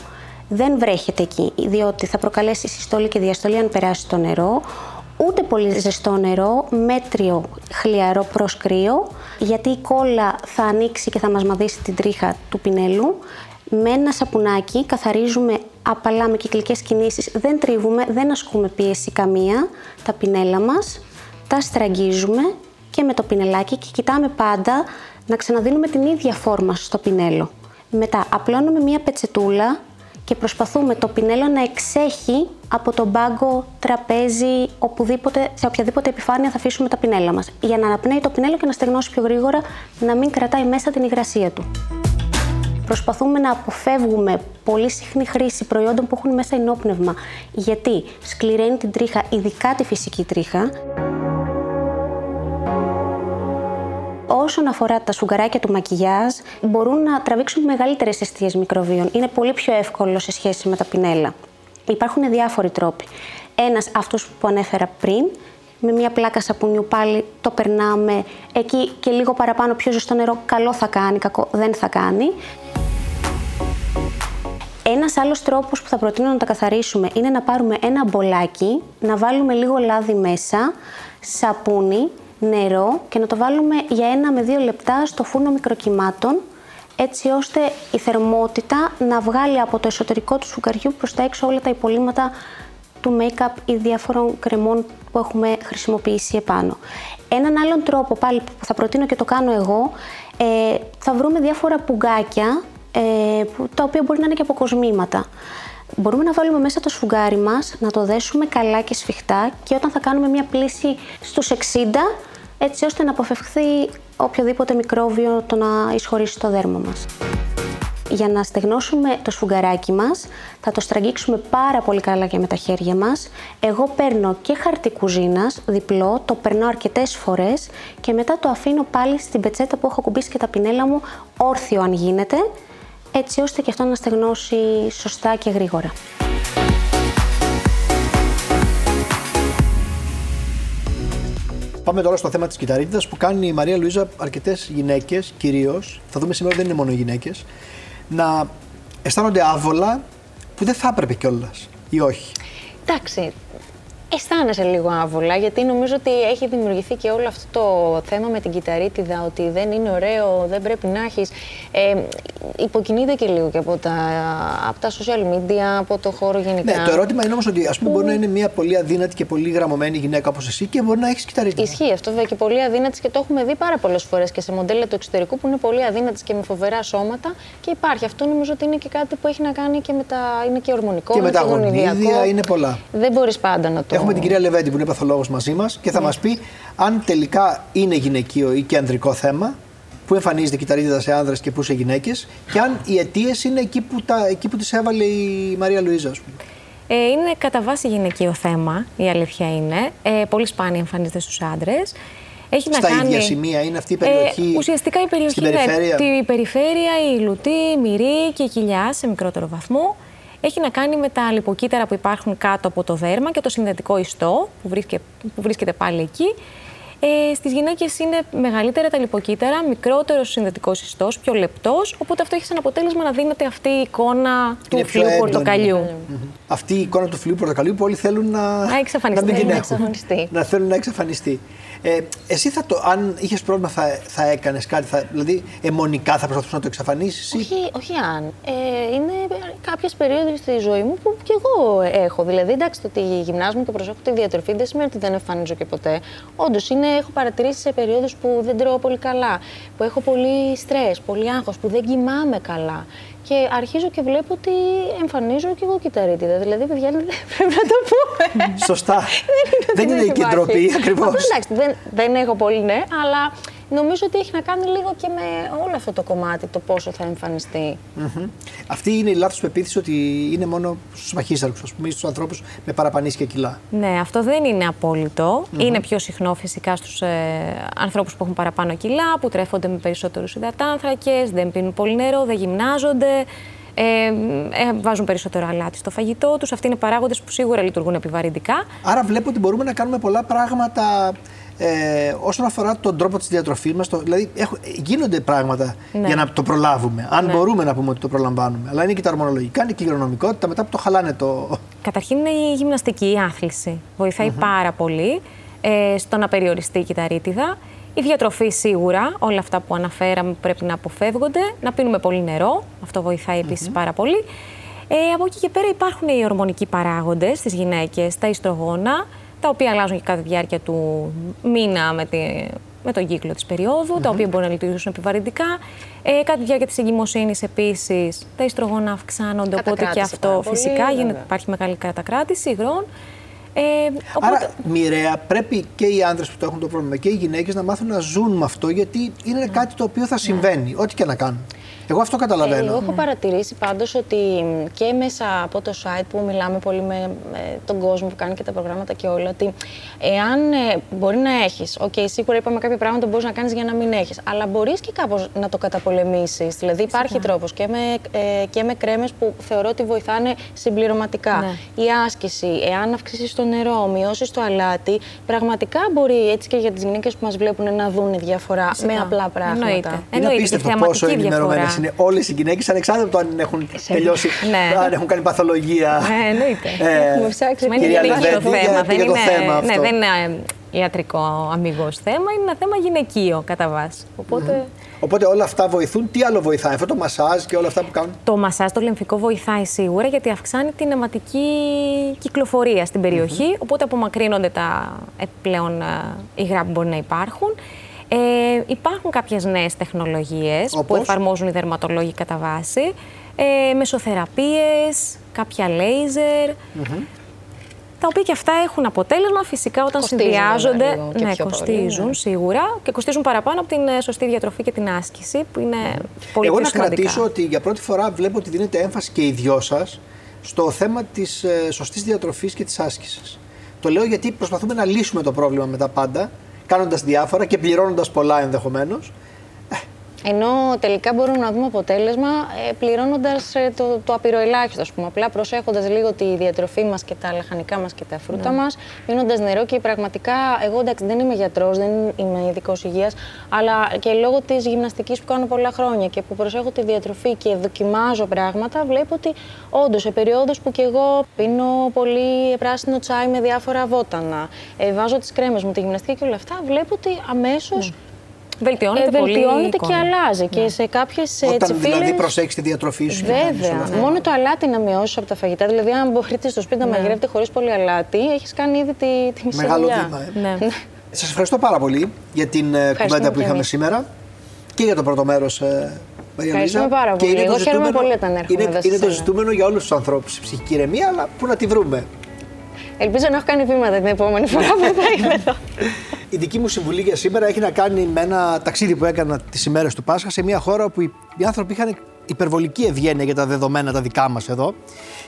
δεν βρέχεται εκεί, διότι θα προκαλέσει συστόλη και διαστολή αν περάσει το νερό, ούτε πολύ ζεστό νερό, μέτριο χλιαρό προς κρύο, γιατί η κόλλα θα ανοίξει και θα μας μαδίσει την τρίχα του πινέλου. Με ένα σαπουνάκι καθαρίζουμε απαλά με κυκλικές κινήσεις, δεν τρίβουμε, δεν ασκούμε πίεση καμία τα πινέλα μας, τα στραγγίζουμε και με το πινελάκι και κοιτάμε πάντα να ξαναδίνουμε την ίδια φόρμα στο πινέλο. Μετά απλώνουμε μία πετσετούλα και προσπαθούμε το πινέλο να εξέχει από τον πάγκο, τραπέζι, οπουδήποτε, σε οποιαδήποτε επιφάνεια θα αφήσουμε τα πινέλα μας. Για να αναπνέει το πινέλο και να στεγνώσει πιο γρήγορα, να μην κρατάει μέσα την υγρασία του. Προσπαθούμε να αποφεύγουμε πολύ συχνή χρήση προϊόντων που έχουν μέσα ενόπνευμα, γιατί σκληραίνει την τρίχα, ειδικά τη φυσική τρίχα. Όσον αφορά τα σουγκαράκια του μακιγιάζ, μπορούν να τραβήξουν μεγαλύτερες αιστείες μικροβίων. Είναι πολύ πιο εύκολο σε σχέση με τα πινέλα. Υπάρχουν διάφοροι τρόποι. Ένας, αυτός που ανέφερα πριν, με μια πλάκα σαπουνιού πάλι το περνάμε εκεί και λίγο παραπάνω πιο ζεστό νερό. Καλό θα κάνει, κακό δεν θα κάνει. Ένας άλλος τρόπος που θα προτείνω να τα καθαρίσουμε είναι να πάρουμε ένα μπολάκι, να βάλουμε λίγο λάδι μέσα, σαπούνι, νερό και να το βάλουμε για ένα με δύο λεπτά στο φούρνο μικροκυμάτων έτσι ώστε η θερμότητα να βγάλει από το εσωτερικό του σουκαριού προς τα έξω όλα τα υπολείμματα του make-up ή διάφορων κρεμών που έχουμε χρησιμοποιήσει επάνω. Έναν άλλον τρόπο πάλι που θα προτείνω και το κάνω εγώ, ε, θα βρούμε διάφορα πουγγάκια ε, τα οποία μπορεί να είναι και αποκοσμήματα. Μπορούμε να βάλουμε μέσα το σφουγγάρι μας, να το δέσουμε καλά και σφιχτά και όταν θα κάνουμε μια πλήση στους 60, έτσι ώστε να αποφευχθεί οποιοδήποτε μικρόβιο το να εισχωρήσει το δέρμα μας. Για να στεγνώσουμε το σφουγγαράκι μας, θα το στραγγίξουμε πάρα πολύ καλά και με τα χέρια μας. Εγώ παίρνω και χαρτί κουζίνας, διπλό, το περνώ αρκετές φορές και μετά το αφήνω πάλι στην πετσέτα που έχω κουμπίσει και τα πινέλα μου, όρθιο αν γίνεται, έτσι ώστε και αυτό να στεγνώσει σωστά και γρήγορα. Πάμε τώρα στο θέμα της κυταρίτιδας που κάνει η Μαρία Λουίζα αρκετές γυναίκες, κυρίως. Θα δούμε σήμερα δεν είναι μόνο γυναίκες. Να αισθάνονται άβολα που δεν θα έπρεπε κιόλας ή όχι; Εντάξει, αισθάνεσαι λίγο άβολα, γιατί νομίζω ότι έχει δημιουργηθεί και όλο αυτό το θέμα με την κυταρίτιδα, ότι δεν είναι ωραίο, δεν πρέπει να έχεις. Ε, υποκινείται και λίγο και από τα, από τα social media, από το χώρο γενικά. Ναι, το ερώτημα είναι όμως ότι ας πούμε, μπορεί να είναι μια πολύ αδύνατη και πολύ γραμμωμένη γυναίκα όπως εσύ και μπορεί να έχεις κυταρίτιδα. Ισχύει αυτό βέβαια και πολύ αδύνατη και το έχουμε δει πάρα πολλές φορές και σε μοντέλα του εξωτερικού που είναι πολύ αδύνατες και με φοβερά σώματα και υπάρχει. Αυτό νομίζω ότι είναι και κάτι που έχει να κάνει και με τα. είναι και ορμονικό, και με τα γονίδια, είναι πολλά. Δεν μπορείς πάντα να το Έχουμε την κυρία Λεβέντη που είναι παθολόγος μαζί μας και θα ναι. μας πει αν τελικά είναι γυναικείο ή και ανδρικό θέμα, πού εμφανίζεται η κυταρίτιδα σε άνδρες και πού σε γυναίκες, και αν οι αιτίες είναι εκεί που, τα, εκεί που τις έβαλε η Μαρία Λουίζα, ας πούμε. Ε, είναι κατά βάση γυναικείο θέμα, η αλήθεια είναι. Ε, πολύ σπάνια εμφανίζεται στους άντρες. Έχει Στα να κάνει... ίδια σημεία είναι αυτή η περιοχή. Ε, ουσιαστικά η περιοχή είναι η περιφέρεια, η λουτή, η μυρή και η κοιλιά σε μικρότερο βαθμό έχει να κάνει με τα λιποκύτταρα που υπάρχουν κάτω από το δέρμα και το συνδετικό ιστό που βρίσκεται, που βρίσκεται πάλι εκεί. Ε, Στις γυναίκες είναι μεγαλύτερα τα λιποκύτταρα, μικρότερος συνδετικός ιστός, πιο λεπτός. Οπότε αυτό έχει σαν αποτέλεσμα να δίνεται αυτή η εικόνα του φλοιού πορτοκαλιού. Αυτή η εικόνα του φλοιού πορτοκαλιού που όλοι θέλουν να, να εξαφανιστεί. Να, μην να, εξαφανιστεί. να θέλουν να εξαφανιστεί. Ε, εσύ θα το, αν είχες πρόβλημα, θα, θα έκανες κάτι, θα, δηλαδή αιμονικά θα προσπαθούσες να το εξαφανίσεις. Όχι, όχι αν. Ε, είναι κάποιες περίοδοι στη ζωή μου που κι εγώ έχω. Δηλαδή, εντάξει, το ότι γυμνάζομαι και προσέχω τη διατροφή δεν σημαίνει ότι δεν εμφανίζω και ποτέ. Όντως, έχω παρατηρήσει σε περίοδους που δεν τρώω πολύ καλά, που έχω πολύ στρες, πολύ άγχος, που δεν κοιμάμαι καλά. Και αρχίζω και βλέπω ότι εμφανίζω και εγώ κυταρίτιδα. Δηλαδή, παιδιά, πρέπει να το πούμε. Σωστά. δεν είναι, η ντροπή, ακριβώς. Εντάξει, δεν, δεν έχω πολύ, ναι, αλλά νομίζω ότι έχει να κάνει λίγο και με όλο αυτό το κομμάτι, το πόσο θα εμφανιστεί. Mm-hmm. Αυτή είναι η λάθος πεποίθηση ότι είναι μόνο στους μαχίσταρχου, ας πούμε, στους ανθρώπους με παραπανήσια κιλά. Ναι, αυτό δεν είναι απόλυτο. Mm-hmm. Είναι πιο συχνό φυσικά στους ε, ανθρώπους που έχουν παραπάνω κιλά, που τρέφονται με περισσότερους υδατάνθρακες, δεν πίνουν πολύ νερό, δεν γυμνάζονται. Ε, ε, βάζουν περισσότερο αλάτι στο φαγητό τους. Αυτοί είναι παράγοντες που σίγουρα λειτουργούν επιβαρυντικά. Άρα βλέπω ότι μπορούμε να κάνουμε πολλά πράγματα ε, όσον αφορά τον τρόπο της διατροφής μας, δηλαδή έχω, γίνονται πράγματα ναι. για να το προλάβουμε. Αν ναι. μπορούμε να πούμε ότι το προλαμβάνουμε. Αλλά είναι και τα ορμονολογικά, είναι και η κληρονομικότητα μετά που το χαλάνε το. Καταρχήν είναι η γυμναστική, η άθληση. πάρα πολύ ε, στο να περιοριστεί η κυταρίτιδα. Η διατροφή σίγουρα, όλα αυτά που αναφέραμε πρέπει να αποφεύγονται. Να πίνουμε πολύ νερό, αυτό βοηθάει πάρα πολύ. Ε, από εκεί και πέρα υπάρχουν οι ορμονικοί παράγοντες στις γυναίκες, τα ιστρογόνα, τα οποία αλλάζουν και κατά τη διάρκεια του μήνα με, τη, με τον κύκλο της περιοδου τα οποία μπορεί να λειτουργήσουν επιβαρυντικά. Ε, κατά τη διάρκεια της εγκυμοσύνης επίσης τα ιστρογόνα αυξάνονται, οπότε και αυτό φυσικά γίνεται, υπάρχει μεγάλη κατακράτηση υγρών. Ε, οπότε... Άρα, μοιραία, πρέπει και οι άντρες που το έχουν το πρόβλημα και οι γυναίκες να μάθουν να ζουν με αυτό, γιατί είναι ναι. κάτι το οποίο θα συμβαίνει, ό,τι και να κάνουν. Εγώ αυτό καταλαβαίνω. Εγώ έχω παρατηρήσει πάντως ότι και μέσα από το site που μιλάμε πολύ με, τον κόσμο που κάνει και τα προγράμματα και όλα, ότι εάν ε, μπορεί να έχεις, OK, okay, σίγουρα είπαμε κάποια πράγματα που μπορείς να κάνεις για να μην έχεις, αλλά μπορείς και κάπως να το καταπολεμήσεις. Δηλαδή, υπάρχει τρόπος και με, ε, και με κρέμες που θεωρώ ότι βοηθάνε συμπληρωματικά. Ναι. Η άσκηση, εάν αυξήσεις το νερό, μειώσεις το αλάτι, πραγματικά μπορεί έτσι και για τις γυναίκες που μας βλέπουν να δουν διαφορά με απλά πράγματα. Εννοείται. Είναι απίστευτο πόσο ενημερωμένες είναι όλες οι γυναίκες, ανεξάρτητα από το αν έχουν τελειώσει, ναι. αν έχουν κάνει παθολογία. Ναι, εννοείται. Ε, Έχουμε ψάξει. Δεν είναι το θέμα. Δεν είναι, θέμα ναι, δεν είναι ιατρικό αμυγός θέμα, είναι ένα θέμα γυναικείο κατά βάση. Οπότε... Οπότε όλα αυτά βοηθούν. Τι άλλο βοηθάει, αυτό το μασάζ και όλα αυτά που κάνουν; Το μασάζ, το λεμφικό βοηθάει σίγουρα γιατί αυξάνει την αιματική κυκλοφορία στην περιοχή. Οπότε απομακρύνονται τα επιπλέον ε, υγρά που μπορεί να υπάρχουν. Ε, υπάρχουν κάποιες νέες τεχνολογίες που εφαρμόζουν οι δερματολόγοι κατά βάση. Ε, μεσοθεραπείες, κάποια λέιζερ. Τα οποία και αυτά έχουν αποτέλεσμα φυσικά όταν συνδυάζονται. ναι, κοστίζουν ναι. σίγουρα και κοστίζουν παραπάνω από την ε, σωστή διατροφή και την άσκηση, που είναι πολύ Εγώ να κρατήσω ότι για πρώτη φορά βλέπω ότι δίνεται έμφαση και οι δυο σας στο θέμα της ε, σωστής διατροφής και της άσκησης. Το λέω γιατί προσπαθούμε να λύσουμε το πρόβλημα με τα πάντα κάνοντας διάφορα και πληρώνοντας πολλά ενδεχομένως. Ενώ τελικά μπορούμε να δούμε αποτέλεσμα ε, πληρώνοντας ε, το, το απειροελάχιστο, ας πούμε. Απλά προσέχοντας λίγο τη διατροφή μας και τα λαχανικά μας και τα φρούτα ναι. μας, πίνοντα νερό και πραγματικά. Εγώ εντάξει, δεν είμαι γιατρός, δεν είμαι ειδικός υγείας, αλλά και λόγω της γυμναστικής που κάνω πολλά χρόνια και που προσέχω τη διατροφή και δοκιμάζω πράγματα, βλέπω ότι όντως σε περιόδους που και εγώ πίνω πολύ πράσινο τσάι με διάφορα βότανα, ε, βάζω τις κρέμες μου, τη γυμναστική και όλα αυτά, βλέπω ότι αμέσως. Ναι Βελτιώνεται, ε, βελτιώνεται και αλλάζει. Ναι. Και σε κάποιες Όταν δηλαδή προσέχεις τη διατροφή σου. Βέβαια. Ναι. Μόνο το αλάτι να μειώσει από τα φαγητά. Δηλαδή, αν μπορείτε στο σπίτι να ναι. μαγειρεύετε χωρίς πολύ αλάτι, έχεις κάνει ήδη τη, τη μισή Μεγάλο βήμα. Ε. Ναι. ναι. Σας ευχαριστώ πάρα πολύ για την ε, κουβέντα που είχαμε σήμερα και για το πρώτο μέρος. Ε, Ευχαριστούμε πάρα πολύ. Και Εγώ χαίρομαι πολύ όταν έρχομαι Είναι, είναι το ζητούμενο για όλους τους ανθρώπους η ψυχική ηρεμία, αλλά πού να τη βρούμε. Ελπίζω να έχω κάνει βήματα την επόμενη φορά που θα είμαι εδώ. Η δική μου συμβουλή για σήμερα έχει να κάνει με ένα ταξίδι που έκανα τις ημέρες του Πάσχα σε μια χώρα όπου οι άνθρωποι είχαν υπερβολική ευγένεια για τα δεδομένα τα δικά μας εδώ.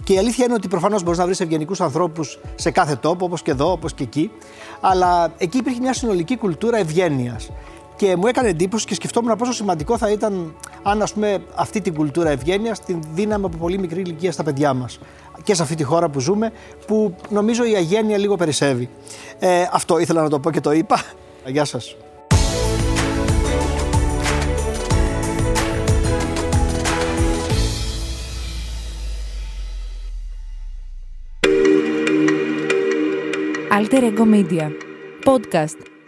Και η αλήθεια είναι ότι προφανώς μπορείς να βρεις ευγενικούς ανθρώπους σε κάθε τόπο, όπως και εδώ, όπως και εκεί. Αλλά εκεί υπήρχε μια συνολική κουλτούρα ευγένειας. Και μου έκανε εντύπωση και σκεφτόμουν πόσο σημαντικό θα ήταν αν ας πούμε, αυτή την κουλτούρα ευγένειας την δίναμε από πολύ μικρή ηλικία στα παιδιά μας και σε αυτή τη χώρα που ζούμε, που νομίζω η αγένεια λίγο περισσεύει. Ε, αυτό ήθελα να το πω και το είπα. Γεια σας. Alter Ego Media. Podcast